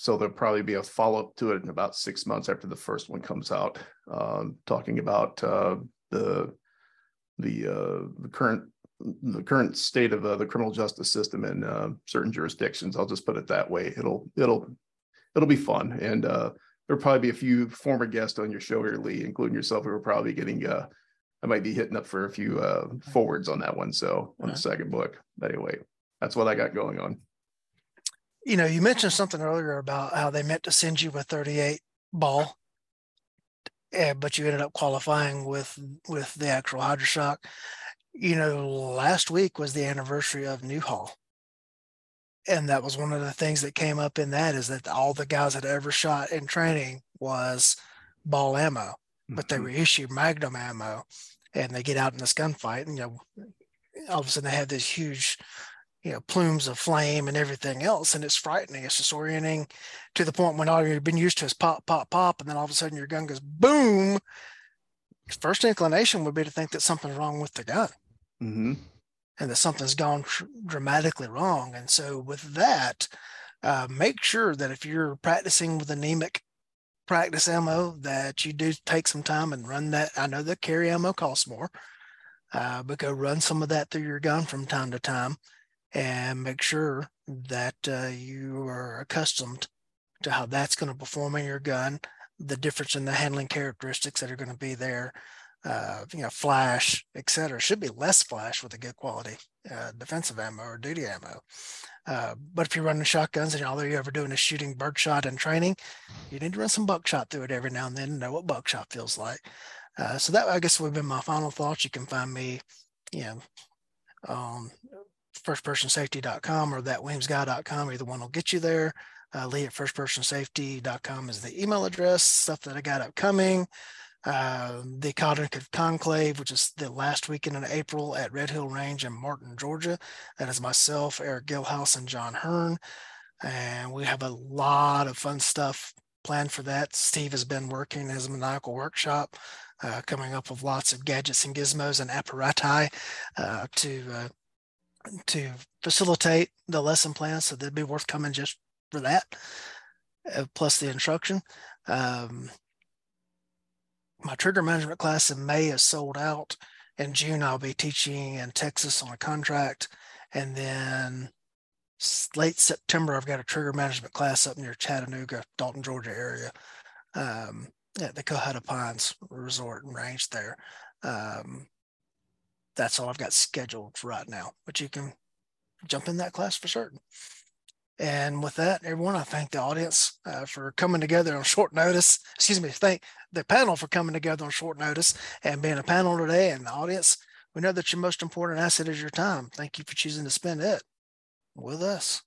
so there'll probably be a follow-up to it in about six months after the first one comes out, um, talking about uh, the the uh, the current the current state of uh, the criminal justice system in uh, certain jurisdictions. I'll just put it that way. It'll it'll it'll be fun, and uh, there'll probably be a few former guests on your show here, Lee, including yourself, who are probably getting. Uh, I might be hitting up for a few uh, forwards on that one. So on the second book, but anyway, that's what I got going on. You know, you mentioned something earlier about how they meant to send you a 38 ball, eh, but you ended up qualifying with with the actual Hydra-Shok. You know, last week was the anniversary of Newhall. And that was one of the things that came up in that is that all the guys that ever shot in training was ball ammo, but they Mhm. reissue magnum ammo and they get out in this gunfight and you know all of a sudden they have this huge you know plumes of flame and everything else and it's frightening it's disorienting to the point when all you've been used to is pop pop pop and then all of a sudden your gun goes boom first inclination would be to think that something's wrong with the gun Mhm. And that something's gone dramatically wrong. And so with that, uh, make sure that if you're practicing with anemic practice ammo, that you do take some time and run that. I know that carry ammo costs more, uh, but go run some of that through your gun from time to time and make sure that uh, you are accustomed to how that's going to perform in your gun, the difference in the handling characteristics that are going to be there uh, you know, flash, et cetera. Should be less flash with a good quality uh, defensive ammo or duty ammo. Uh, but if you're running shotguns and all you're ever doing is shooting birdshot and training, you need to run some buckshot through it every now and then and know what buckshot feels like. Uh, so that I guess would be my final thoughts. You can find me, you know, on firstpersonsafety.com or thatweemsguy.com. Either one will get you there. Uh, Lee at firstpersonsafety.com is the email address. Stuff that I got upcoming uh, the Cognitive Conclave, which is the last weekend in April at Red Hill Range in Martin, Georgia. That is myself, Eric Gilhouse, and John Hearn. And we have a lot of fun stuff planned for that. Steve has been working his maniacal workshop, uh, coming up with lots of gadgets and gizmos and apparati uh, to uh, to facilitate the lesson plan. So they'd be worth coming just for that, uh, plus the instruction. Um, my trigger management class in May is sold out. In June, I'll be teaching in Texas on a contract. And then late September, I've got a trigger management class up near Chattanooga, Dalton, Georgia area um, at the Cohutta Pines Resort and Range there. Um, that's all I've got scheduled right now, but you can jump in that class for certain. And with that, everyone, I thank the audience uh, for coming together on short notice. Excuse me, thank the panel for coming together on short notice and being a panel today. And the audience, we know that your most important asset is your time. Thank you for choosing to spend it with us.